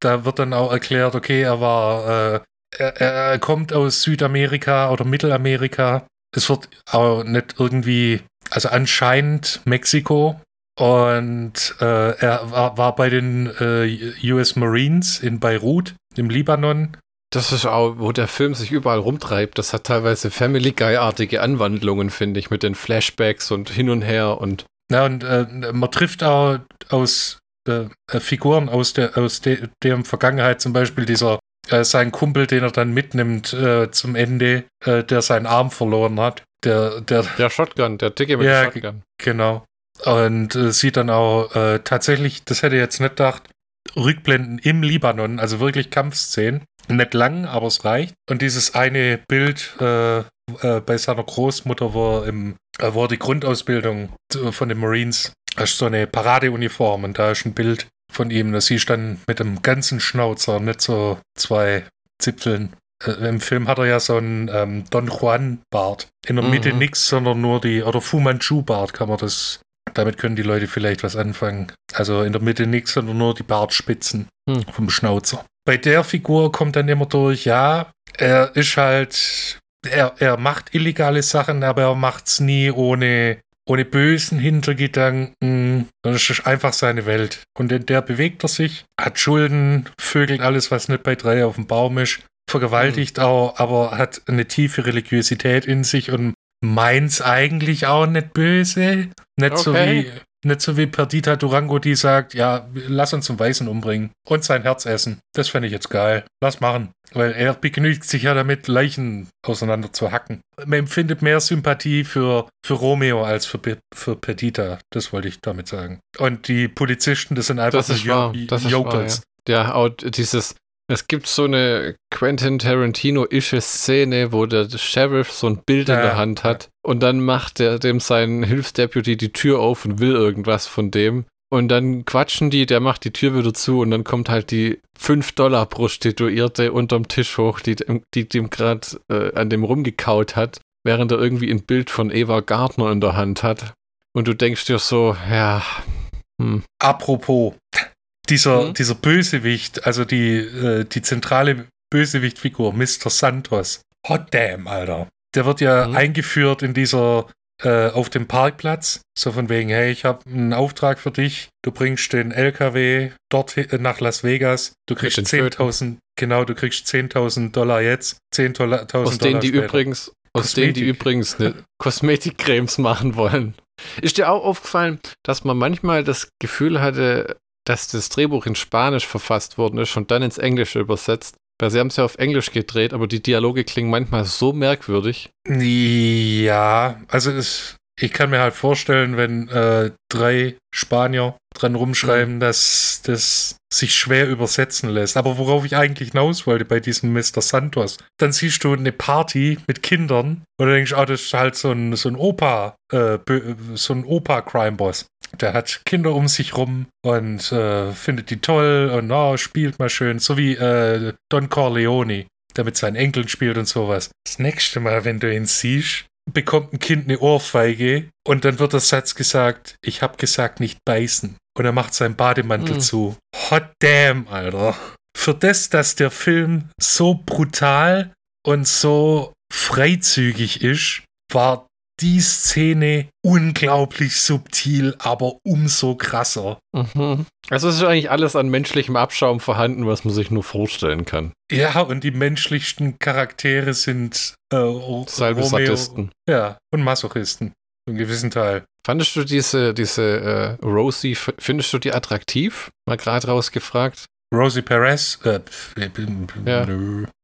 da wird dann auch erklärt, okay, er war er, er kommt aus Südamerika oder Mittelamerika. Es wird auch nicht irgendwie, also anscheinend Mexiko. Und äh, er war, war bei den äh, US Marines in Beirut, im Libanon. Das ist auch, wo der Film sich überall rumtreibt. Das hat teilweise Family Guy-artige Anwandlungen, finde ich, mit den Flashbacks und hin und her und. Ja, und äh, man trifft auch aus äh, Figuren aus der aus de, deren Vergangenheit, zum Beispiel dieser äh, sein Kumpel, den er dann mitnimmt äh, zum Ende, äh, der seinen Arm verloren hat. Der, der, der Shotgun, der Dicke mit ja, der Shotgun. Genau. Und äh, sieht dann auch äh, tatsächlich, das hätte ich jetzt nicht gedacht, Rückblenden im Libanon, also wirklich Kampfszenen. Nicht lang, aber es reicht. Und dieses eine Bild äh, äh, bei seiner Großmutter, wo, im, äh, wo die Grundausbildung von den Marines, hast so eine Paradeuniform und da ist ein Bild von ihm. Da siehst du dann mit dem ganzen Schnauzer, nicht so zwei Zipfeln. Äh, Im Film hat er ja so einen ähm, Don Juan-Bart. In der Mitte Mhm. nichts, sondern nur die, oder Fu Manchu-Bart kann man das, damit können die Leute vielleicht was anfangen. Also in der Mitte nichts, sondern nur die Bartspitzen Hm. vom Schnauzer. Bei der Figur kommt dann immer durch, ja, er ist halt, er, er macht illegale Sachen, aber er macht's nie ohne, ohne bösen Hintergedanken. Das ist einfach seine Welt. Und in der bewegt er sich, hat Schulden, vögelt alles, was nicht bei drei auf dem Baum ist, vergewaltigt auch, aber hat eine tiefe Religiosität in sich und meint's eigentlich auch nicht böse. Nicht so Okay. wie nicht so wie Perdita Durango, die sagt, ja, lass uns zum Weißen umbringen und sein Herz essen. Das fände ich jetzt geil. Lass machen. Weil er begnügt sich ja damit, Leichen auseinander zu hacken. Man empfindet mehr Sympathie für, für Romeo als für, für Perdita. Das wollte ich damit sagen. Und die Polizisten, das sind einfach Das ist nur wahr. Jo- Das ist wahr, Yokels. Ja, auch dieses. Es gibt so eine Quentin Tarantino-ische Szene, wo der Sheriff so ein Bild in Ja, der Hand hat und dann macht er dem sein Hilfsdeputy die Tür auf und will irgendwas von dem. Und dann quatschen die, der macht die Tür wieder zu und dann kommt halt die 5-Dollar-Prostituierte unterm Tisch hoch, die, dem- die dem gerade äh, an dem rumgekaut hat, während er irgendwie ein Bild von Eva Gardner in der Hand hat. Und du denkst dir so, ja, hm, Apropos, dieser, Mhm. dieser Bösewicht, also die, äh, die zentrale Bösewichtfigur, Mr. Santos. Hot damn, Alter. Der wird ja Mhm. eingeführt in dieser, äh, auf dem Parkplatz. So von wegen, hey, ich habe einen Auftrag für dich. Du bringst den LKW dort hi- nach Las Vegas. Du kriegst den 10.000, genau, du kriegst 10.000 Dollar jetzt. 10.000 Dollar Aus denen die später. übrigens, aus denen die Kosmetik. übrigens eine Kosmetikcremes machen wollen. Ist dir auch aufgefallen, dass man manchmal das Gefühl hatte, dass das Drehbuch in Spanisch verfasst worden ist und dann ins Englische übersetzt? Weil sie haben es ja auf Englisch gedreht, aber die Dialoge klingen manchmal so merkwürdig. Ja, also es, ich kann mir halt vorstellen, wenn äh, drei Spanier dran rumschreiben, dass das sich schwer übersetzen lässt. Aber worauf ich eigentlich hinaus wollte bei diesem Mr. Santos, dann siehst du eine Party mit Kindern und denkst, ah, das ist halt so ein, so ein Opa, äh, so ein Opa-Crime-Boss. Der hat Kinder um sich rum und äh, findet die toll und oh, spielt mal schön, so wie äh, Don Corleone der mit seinen Enkeln spielt und sowas. Das nächste Mal, wenn du ihn siehst, bekommt ein Kind eine Ohrfeige und dann wird der Satz gesagt, ich hab gesagt, nicht beißen. Und er macht seinen Bademantel Hm. zu. Hot damn, Alter. Für das, dass der Film so brutal und so freizügig ist, war die Szene unglaublich subtil, aber umso krasser. Mhm. Also es ist eigentlich alles an menschlichem Abschaum vorhanden, was man sich nur vorstellen kann. Ja, und die menschlichsten Charaktere sind äh, Ro- Salbe Romeo- Sadisten. Ja, und Masochisten. Einen gewissen Teil. Fandest du diese, diese äh, Rosie, findest du die attraktiv? Mal gerade rausgefragt. Rosie Perez, äh, Ja.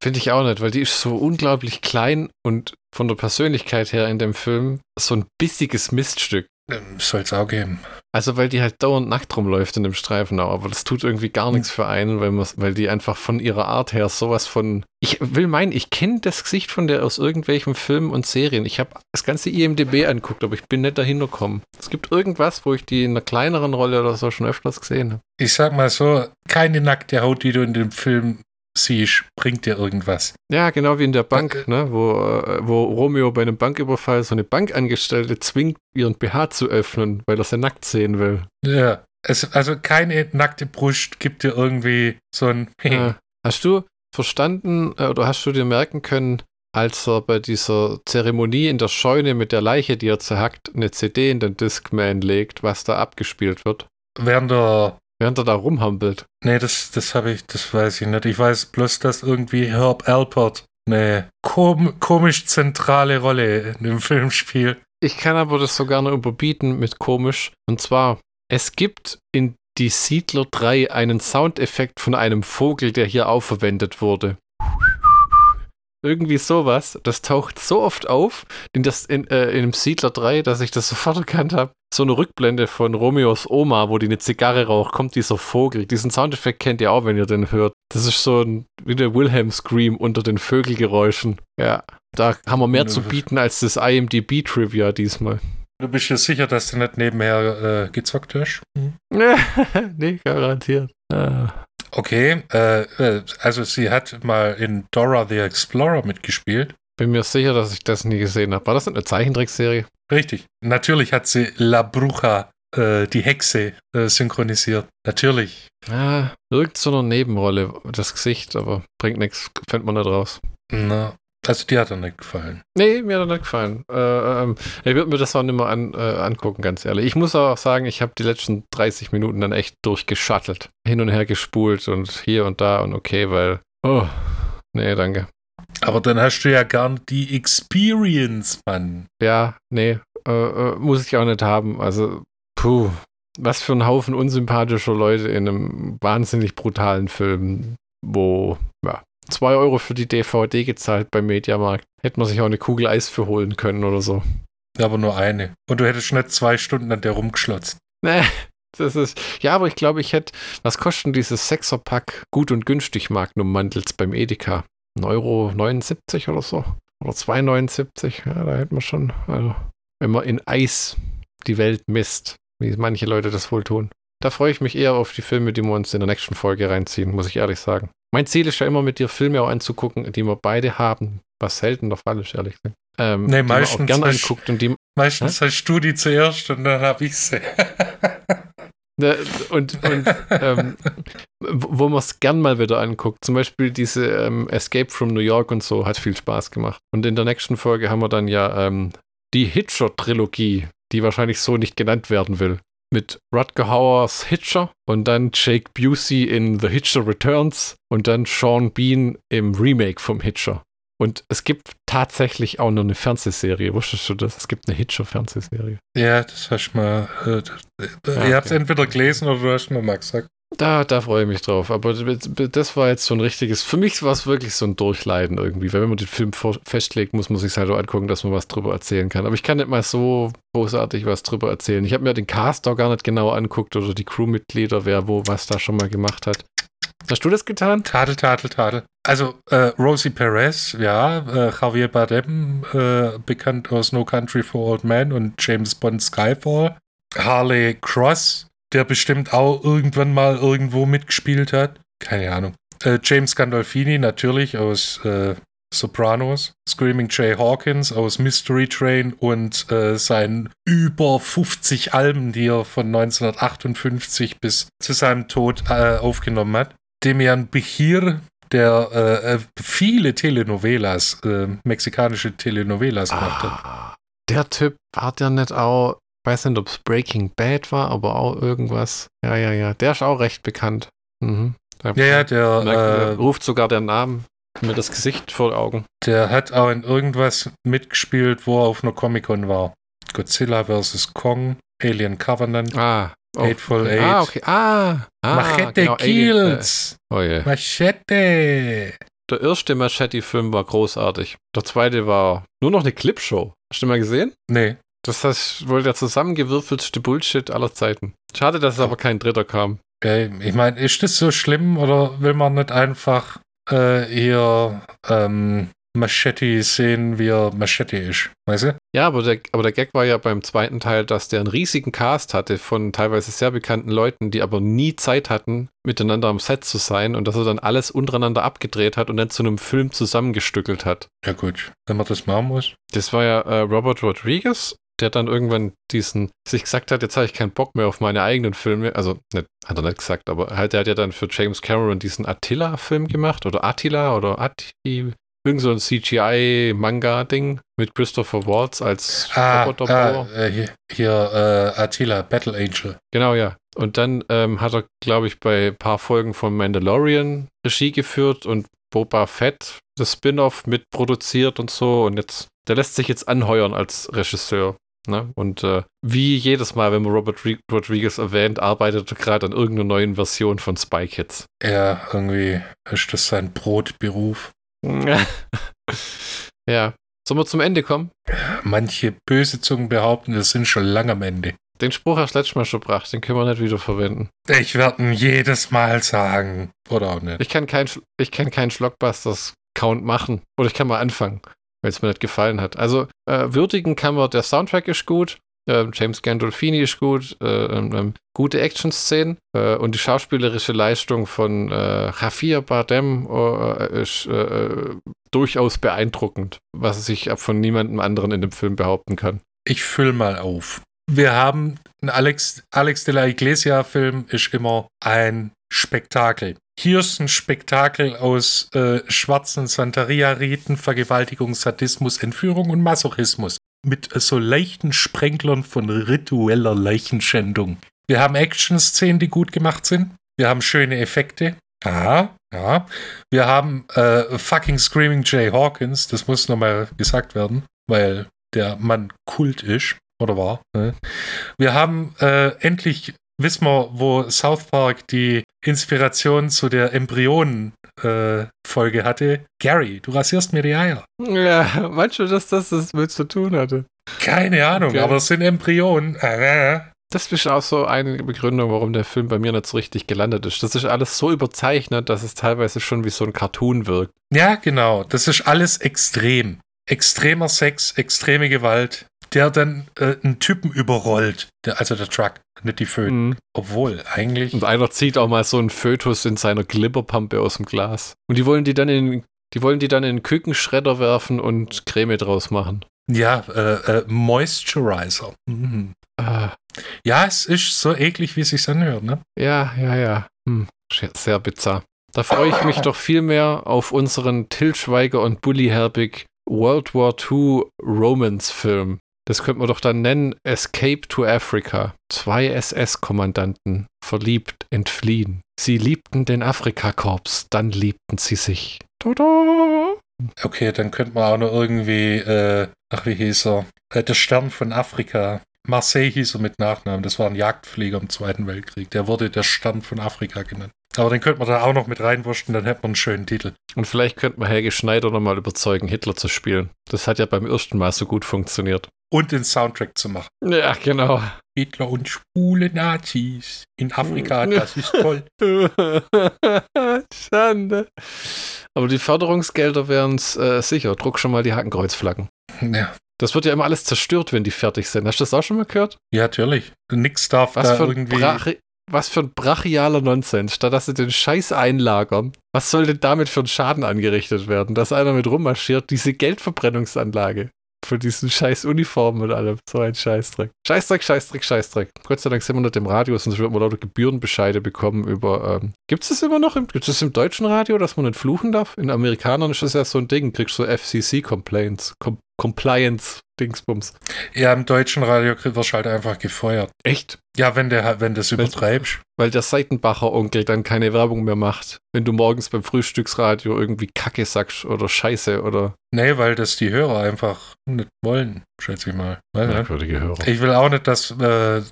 Finde ich auch nicht, weil die ist so unglaublich klein und von der Persönlichkeit her in dem Film so ein bissiges Miststück. Ähm, Soll's auch geben. Also weil die halt dauernd nackt rumläuft in dem Streifen auch, aber das tut irgendwie gar nichts für einen, weil, weil die einfach von ihrer Art her sowas von... Ich will meinen, ich kenne das Gesicht von der aus irgendwelchen Filmen und Serien. Ich habe das ganze IMDB anguckt, aber ich bin nicht dahinter gekommen. Es gibt irgendwas, wo ich die in einer kleineren Rolle oder so schon öfters gesehen habe. Ich sag mal so, keine nackte Haut, die du in dem Film siehst, bringt dir irgendwas. Ja, genau wie in der Bank, Okay. ne, wo, äh, wo Romeo bei einem Banküberfall so eine Bankangestellte zwingt, ihren BH zu öffnen, weil er sie nackt sehen will. Ja. Es, also keine nackte Brust gibt dir irgendwie so ein Äh, hast du, verstanden äh, oder hast du dir merken können, als er bei dieser Zeremonie in der Scheune mit der Leiche, die er zerhackt, eine CD in den Discman legt, was da abgespielt wird? Während der. Während er da rumhampelt. Nee, das, das habe ich, das weiß ich nicht. Ich weiß bloß, dass irgendwie Herb Alpert eine kom komisch zentrale Rolle in dem Film spielt. Ich kann aber das so gerne überbieten mit komisch. Und zwar, es gibt in Die Siedler 3 einen Soundeffekt von einem Vogel, der hier auch verwendet wurde. Irgendwie sowas. Das taucht so oft auf in, das, in, äh, in dem Siedler 3, dass ich das sofort erkannt habe. So eine Rückblende von Romeos Oma, wo die eine Zigarre raucht, kommt dieser Vogel. Diesen Soundeffekt kennt ihr auch, wenn ihr den hört. Das ist so ein, wie der Wilhelm Scream unter den Vögelgeräuschen. Ja, da haben wir mehr zu bieten als das IMDb-Trivia diesmal. Du bist dir sicher, dass du nicht nebenher äh, gezockt hast? Hm? nee, garantiert. Ah. Okay, äh, äh, also sie hat mal in Dora the Explorer mitgespielt. Bin mir sicher, dass ich das nie gesehen habe. War das eine Zeichentrickserie? Richtig. Natürlich hat sie La Bruja, äh, die Hexe, äh, synchronisiert. Natürlich. Ja, wirkt so eine Nebenrolle, das Gesicht, aber bringt nichts, fällt man nicht raus. Na, also die hat er nicht gefallen. Nee, mir hat er nicht gefallen. Äh, ähm, ich würde mir das auch nicht mehr an, äh, angucken, ganz ehrlich. Ich muss auch sagen, ich habe die letzten 30 Minuten dann echt durchgeschattelt. Hin und her gespult und hier und da und okay, weil. Oh, nee, danke. Aber dann hast du ja gar nicht die Experience, Mann. Ja, nee, äh, äh, muss ich auch nicht haben. Also, puh, was für ein Haufen unsympathischer Leute in einem wahnsinnig brutalen Film, wo, ja, 2 Euro für die DVD gezahlt beim Mediamarkt. Hätte man sich auch eine Kugel Eis für holen können oder so. Aber nur eine. Und du hättest nicht zwei Stunden an der rumgeschlotzt. Nee, das ist. Ja, aber ich glaube, ich hätte. Was kosten dieses Sechserpack gut und günstig Magnum Mantels beim Edeka? 1,79 Euro 79 oder so. Oder 2,79. Ja, da hätte man schon. Also, wenn man in Eis die Welt misst, wie manche Leute das wohl tun. Da freue ich mich eher auf die Filme, die wir uns in der nächsten Folge reinziehen, muss ich ehrlich sagen. Mein Ziel ist ja immer mit dir Filme auch anzugucken, die wir beide haben, was selten der Fall ist, ehrlich gesagt. Ähm, nee, meistens gern anguckt und die. Meistens hä? hast du die zuerst und dann habe ich sie. Ne, und, und ähm, wo man es gern mal wieder anguckt. Zum Beispiel diese ähm, Escape from New York und so hat viel Spaß gemacht. Und in der nächsten Folge haben wir dann ja ähm, die Hitcher-Trilogie, die wahrscheinlich so nicht genannt werden will mit Rutger Hauers Hitcher und dann Jake Busey in The Hitcher Returns und dann Sean Bean im Remake vom Hitcher. Und es gibt tatsächlich auch noch eine Fernsehserie. Wusstest du das? Es gibt eine Hitcher-Fernsehserie. Ja, das hast du mal. Äh, ah, ihr habt es entweder gelesen oder du hast mir mal gesagt. Da, da freue ich mich drauf. Aber das war jetzt so ein richtiges, für mich war es wirklich so ein Durchleiden irgendwie. Weil wenn man den Film festlegt, muss man sich halt auch angucken, dass man was drüber erzählen kann. Aber ich kann nicht mal so großartig was drüber erzählen. Ich habe mir den Cast auch gar nicht genau anguckt oder die Crewmitglieder, wer wo was da schon mal gemacht hat. Hast du das getan? Tadel, tadel, tadel. Also äh, Rosie Perez, ja, äh, Javier Bardem, äh, bekannt aus No Country for Old Men und James Bond Skyfall. Harley Cross, der bestimmt auch irgendwann mal irgendwo mitgespielt hat. Keine Ahnung. Äh, James Gandolfini natürlich aus äh, Sopranos, Screaming Jay Hawkins aus Mystery Train und äh, seinen über 50 Alben, die er von 1958 bis zu seinem Tod äh, aufgenommen hat. Demian Behir, der äh, äh, viele Telenovelas, mexikanische Telenovelas. Ah, der Typ hat ja nicht auch weiß nicht, ob es Breaking Bad war, aber auch irgendwas. Ja, ja, ja. Der ist auch recht bekannt. Mhm. Der ja, ja, der merkt, äh, ruft sogar den Namen, mir das Gesicht vor Augen. Der hat auch in irgendwas mitgespielt, wo er auf einer Comic-Con war. Godzilla vs. Kong, Alien Covenant. Ah, Oh, Eightful okay. Eight. Ah, okay. Ah, ah Machete genau, Kills. Alien, äh, oh yeah. Machete. Der erste Machete-Film war großartig. Der zweite war nur noch eine Clipshow. Hast du mal gesehen? Nee. Das ist wohl der zusammengewürfelste Bullshit aller Zeiten. Schade, dass es aber kein dritter kam. Okay. Ich meine, ist das so schlimm oder will man nicht einfach äh, hier ähm, Machete sehen, wie er Machete ist? Weißt du? Ja, aber der, aber der Gag war ja beim zweiten Teil, dass der einen riesigen Cast hatte von teilweise sehr bekannten Leuten, die aber nie Zeit hatten, miteinander am Set zu sein und dass er dann alles untereinander abgedreht hat und dann zu einem Film zusammengestückelt hat. Ja, gut, wenn man das machen muss. Das war ja äh, Robert Rodriguez, der dann irgendwann diesen, sich gesagt hat, jetzt habe ich keinen Bock mehr auf meine eigenen Filme. Also, nicht, hat er nicht gesagt, aber halt, der hat ja dann für James Cameron diesen Attila-Film gemacht oder Attila oder Atti, irgend so ein CGI-Manga-Ding mit Christopher Waltz als Ah, ah, äh, hier, hier äh, Attila, Battle Angel. Genau, ja. Und dann ähm, hat er, glaube ich, bei ein paar Folgen von Mandalorian Regie geführt und Boba Fett das Spin-off mitproduziert und so. Und jetzt, der lässt sich jetzt anheuern als Regisseur. Ne? Und äh, wie jedes Mal, wenn man Robert Ri- Rodriguez erwähnt, arbeitet er gerade an irgendeiner neuen Version von Spy Kids. Ja, irgendwie ist das sein Brotberuf. ja. Sollen wir zum Ende kommen? Manche böse Zungen behaupten, wir sind schon lange am Ende. Den Spruch hast du letztes Mal schon gebracht, den können wir nicht wieder verwenden. Ich werde ihn jedes Mal sagen. Oder auch nicht. Ich kann keinen ich kann keinen Schlockbusters-Count machen. Oder ich kann mal anfangen, wenn es mir nicht gefallen hat. Also, äh, würdigen kann man, der Soundtrack ist gut, äh, James Gandolfini ist gut, äh, ähm, ähm, gute Action-Szenen äh, und die schauspielerische Leistung von äh, Javier Bardem ist durchaus beeindruckend, was sich von niemandem anderen in dem Film behaupten kann. Ich füll mal auf. Wir haben ein Alex, Alex de la Iglesia-Film, ist immer ein Spektakel. Hier ist ein Spektakel aus äh, schwarzen Santeria-Riten, Vergewaltigung, Sadismus, Entführung und Masochismus. Mit äh, so leichten Sprenglern von ritueller Leichenschändung. Wir haben Action-Szenen, die gut gemacht sind. Wir haben schöne Effekte. Ja, ja. Wir haben äh, fucking Screaming Jay Hawkins, das muss nochmal gesagt werden, weil der Mann Kult ist oder war. Ne? Wir haben äh, endlich, wissen wir, wo South Park die Inspiration zu der Embryonen-Folge hatte. Gary, du rasierst mir die Eier. Ja, meinst du, dass das das mit zu tun hatte? Keine Ahnung, Okay. aber es sind Embryonen. Äh, Das ist auch so eine Begründung, warum der Film bei mir nicht so richtig gelandet ist. Das ist alles so überzeichnet, dass es teilweise schon wie so ein Cartoon wirkt. Ja, genau. Das ist alles extrem. Extremer Sex, extreme Gewalt, der dann äh, einen Typen überrollt. Der, also der Truck, nicht die Föhn. Mhm. Obwohl, eigentlich. Und einer zieht auch mal so einen Fötus in seiner Glibberpampe aus dem Glas. Und die wollen die dann in, die wollen die dann in Kükenschredder werfen und Creme draus machen. Ja, äh, äh, Moisturizer. Mhm. Ah, Ja, es ist so eklig, wie es sich anhört, ne? ja, ja, ja. Hm, sehr bizarr. Da freue ich mich doch viel mehr auf unseren Till Schweiger und Bully Herbig World War II Romance-Film. Das könnte man doch dann nennen Escape to Africa. Zwei SS-Kommandanten, verliebt, entfliehen. Sie liebten den Afrikakorps, dann liebten sie sich. Tada! Okay, dann könnte man auch noch irgendwie, äh, ach, wie hieß er? Äh, der Stern von Afrika. Marseille hieß er mit Nachnamen. Das war ein Jagdflieger im Zweiten Weltkrieg. Der wurde der Stern von Afrika genannt. Aber den könnte man da auch noch mit reinwurschen, dann hätte man einen schönen Titel. Und vielleicht könnte man Helge Schneider nochmal überzeugen, Hitler zu spielen. Das hat ja beim ersten Mal so gut funktioniert. Und den Soundtrack zu machen. Ja, genau. Hitler und schwule Nazis in Afrika, das ist toll. Schande. Aber die Förderungsgelder wären es äh, sicher. Druck schon mal die Hakenkreuzflaggen. Ja, Das wird ja immer alles zerstört, wenn die fertig sind. Hast du das auch schon mal gehört? ja natürlich. Nix darf Was, da für irgendwie. Brachi was für ein brachialer Nonsens. Statt dass sie den Scheiß einlagern, was soll denn damit für ein Schaden angerichtet werden? Dass einer mit rummarschiert, diese Geldverbrennungsanlage. Für diesen scheiß Uniformen und allem. So ein Scheißdreck. Scheißdreck, Scheißdreck, Scheißdreck. Gott sei Dank sind wir nicht im Radio, sonst würden wir lauter Gebührenbescheide bekommen über. Ähm, Gibt es das immer noch? Gibt es das im deutschen Radio, dass man nicht fluchen darf? In Amerikanern ist das ja so ein Ding. Kriegst du FCC-Complaints. Com Compliance-Dingsbums. Ja, im deutschen Radio wirst du halt einfach gefeuert. Echt? Ja, wenn, der, wenn das übertreibst. Weil der Seitenbacher Onkel dann keine Werbung mehr macht. Wenn du morgens beim Frühstücksradio irgendwie Kacke sagst oder Scheiße oder Nee, weil das die Hörer einfach nicht wollen, schätze ich mal. Nicht. merkwürdige Hörer. Ich will auch nicht, dass äh, äh,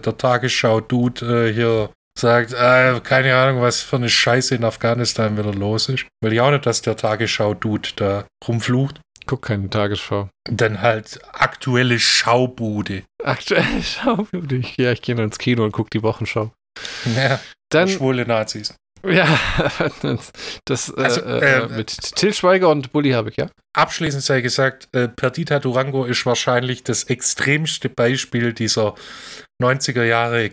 der Tagesschau-Dude äh, hier sagt, äh, keine Ahnung, was für eine Scheiße in Afghanistan wieder los ist. Will ich auch nicht, dass der Tagesschau-Dude da rumflucht. Guck keine Tagesschau. Dann halt aktuelle Schaubude. Aktuell schau ich. Ja, ich gehe nur ins Kino und guck die Wochenschau. Ja, Dann, schwule Nazis. ja, das, das Also, äh, äh, äh, mit Till Schweiger und Bully habe ich, ja. Abschließend sei gesagt, äh, Perdita Durango ist wahrscheinlich das extremste Beispiel dieser 90er Jahre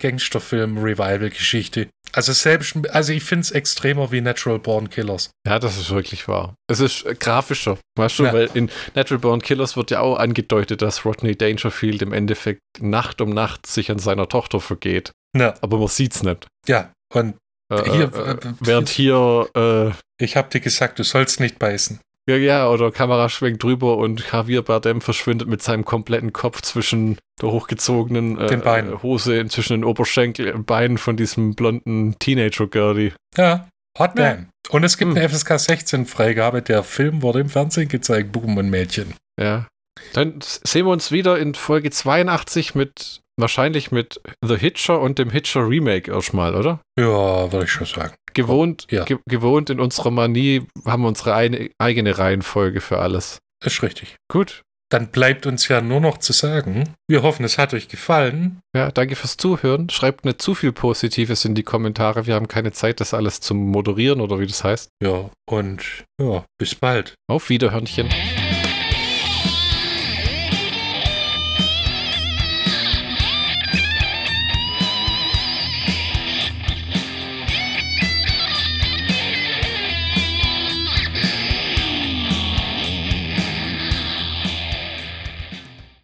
Gangsterfilm-Revival-Geschichte. Also selbst, also ich finde es extremer wie Natural Born Killers. Ja, das ist wirklich wahr. Es ist äh, grafischer, weißt du, Ja. weil in Natural Born Killers wird ja auch angedeutet, dass Rodney Dangerfield im Endeffekt Nacht um Nacht sich an seiner Tochter vergeht. Ja, Aber man sieht's nicht. ja. Und Äh, Hier, äh, äh, während hier, äh, ich habe dir gesagt, du sollst nicht beißen. Ja, ja, oder Kamera schwenkt drüber und Javier Bardem verschwindet mit seinem kompletten Kopf zwischen der hochgezogenen äh, Den Beinen. Hose, zwischen den Oberschenkel und Beinen von diesem blonden Teenager-Girlie. Ja, hot Ja. damn. Und es gibt Hm. eine FSK 16 Freigabe. Der Film wurde im Fernsehen gezeigt, Buben und Mädchen. Ja. Dann sehen wir uns wieder in Folge 82 mit, wahrscheinlich mit The Hitcher und dem Hitcher Remake erstmal, oder? Ja, würde ich schon sagen. Gewohnt, Ja. ge gewohnt in unserer Manie haben wir unsere eine, eigene Reihenfolge für alles. Ist richtig. Gut. Dann bleibt uns ja nur noch zu sagen, wir hoffen, es hat euch gefallen. Ja, danke fürs Zuhören. Schreibt nicht zu viel Positives in die Kommentare. Wir haben keine Zeit, das alles zu moderieren oder wie das heißt. Ja, und ja, bis bald. Auf Wiederhörnchen.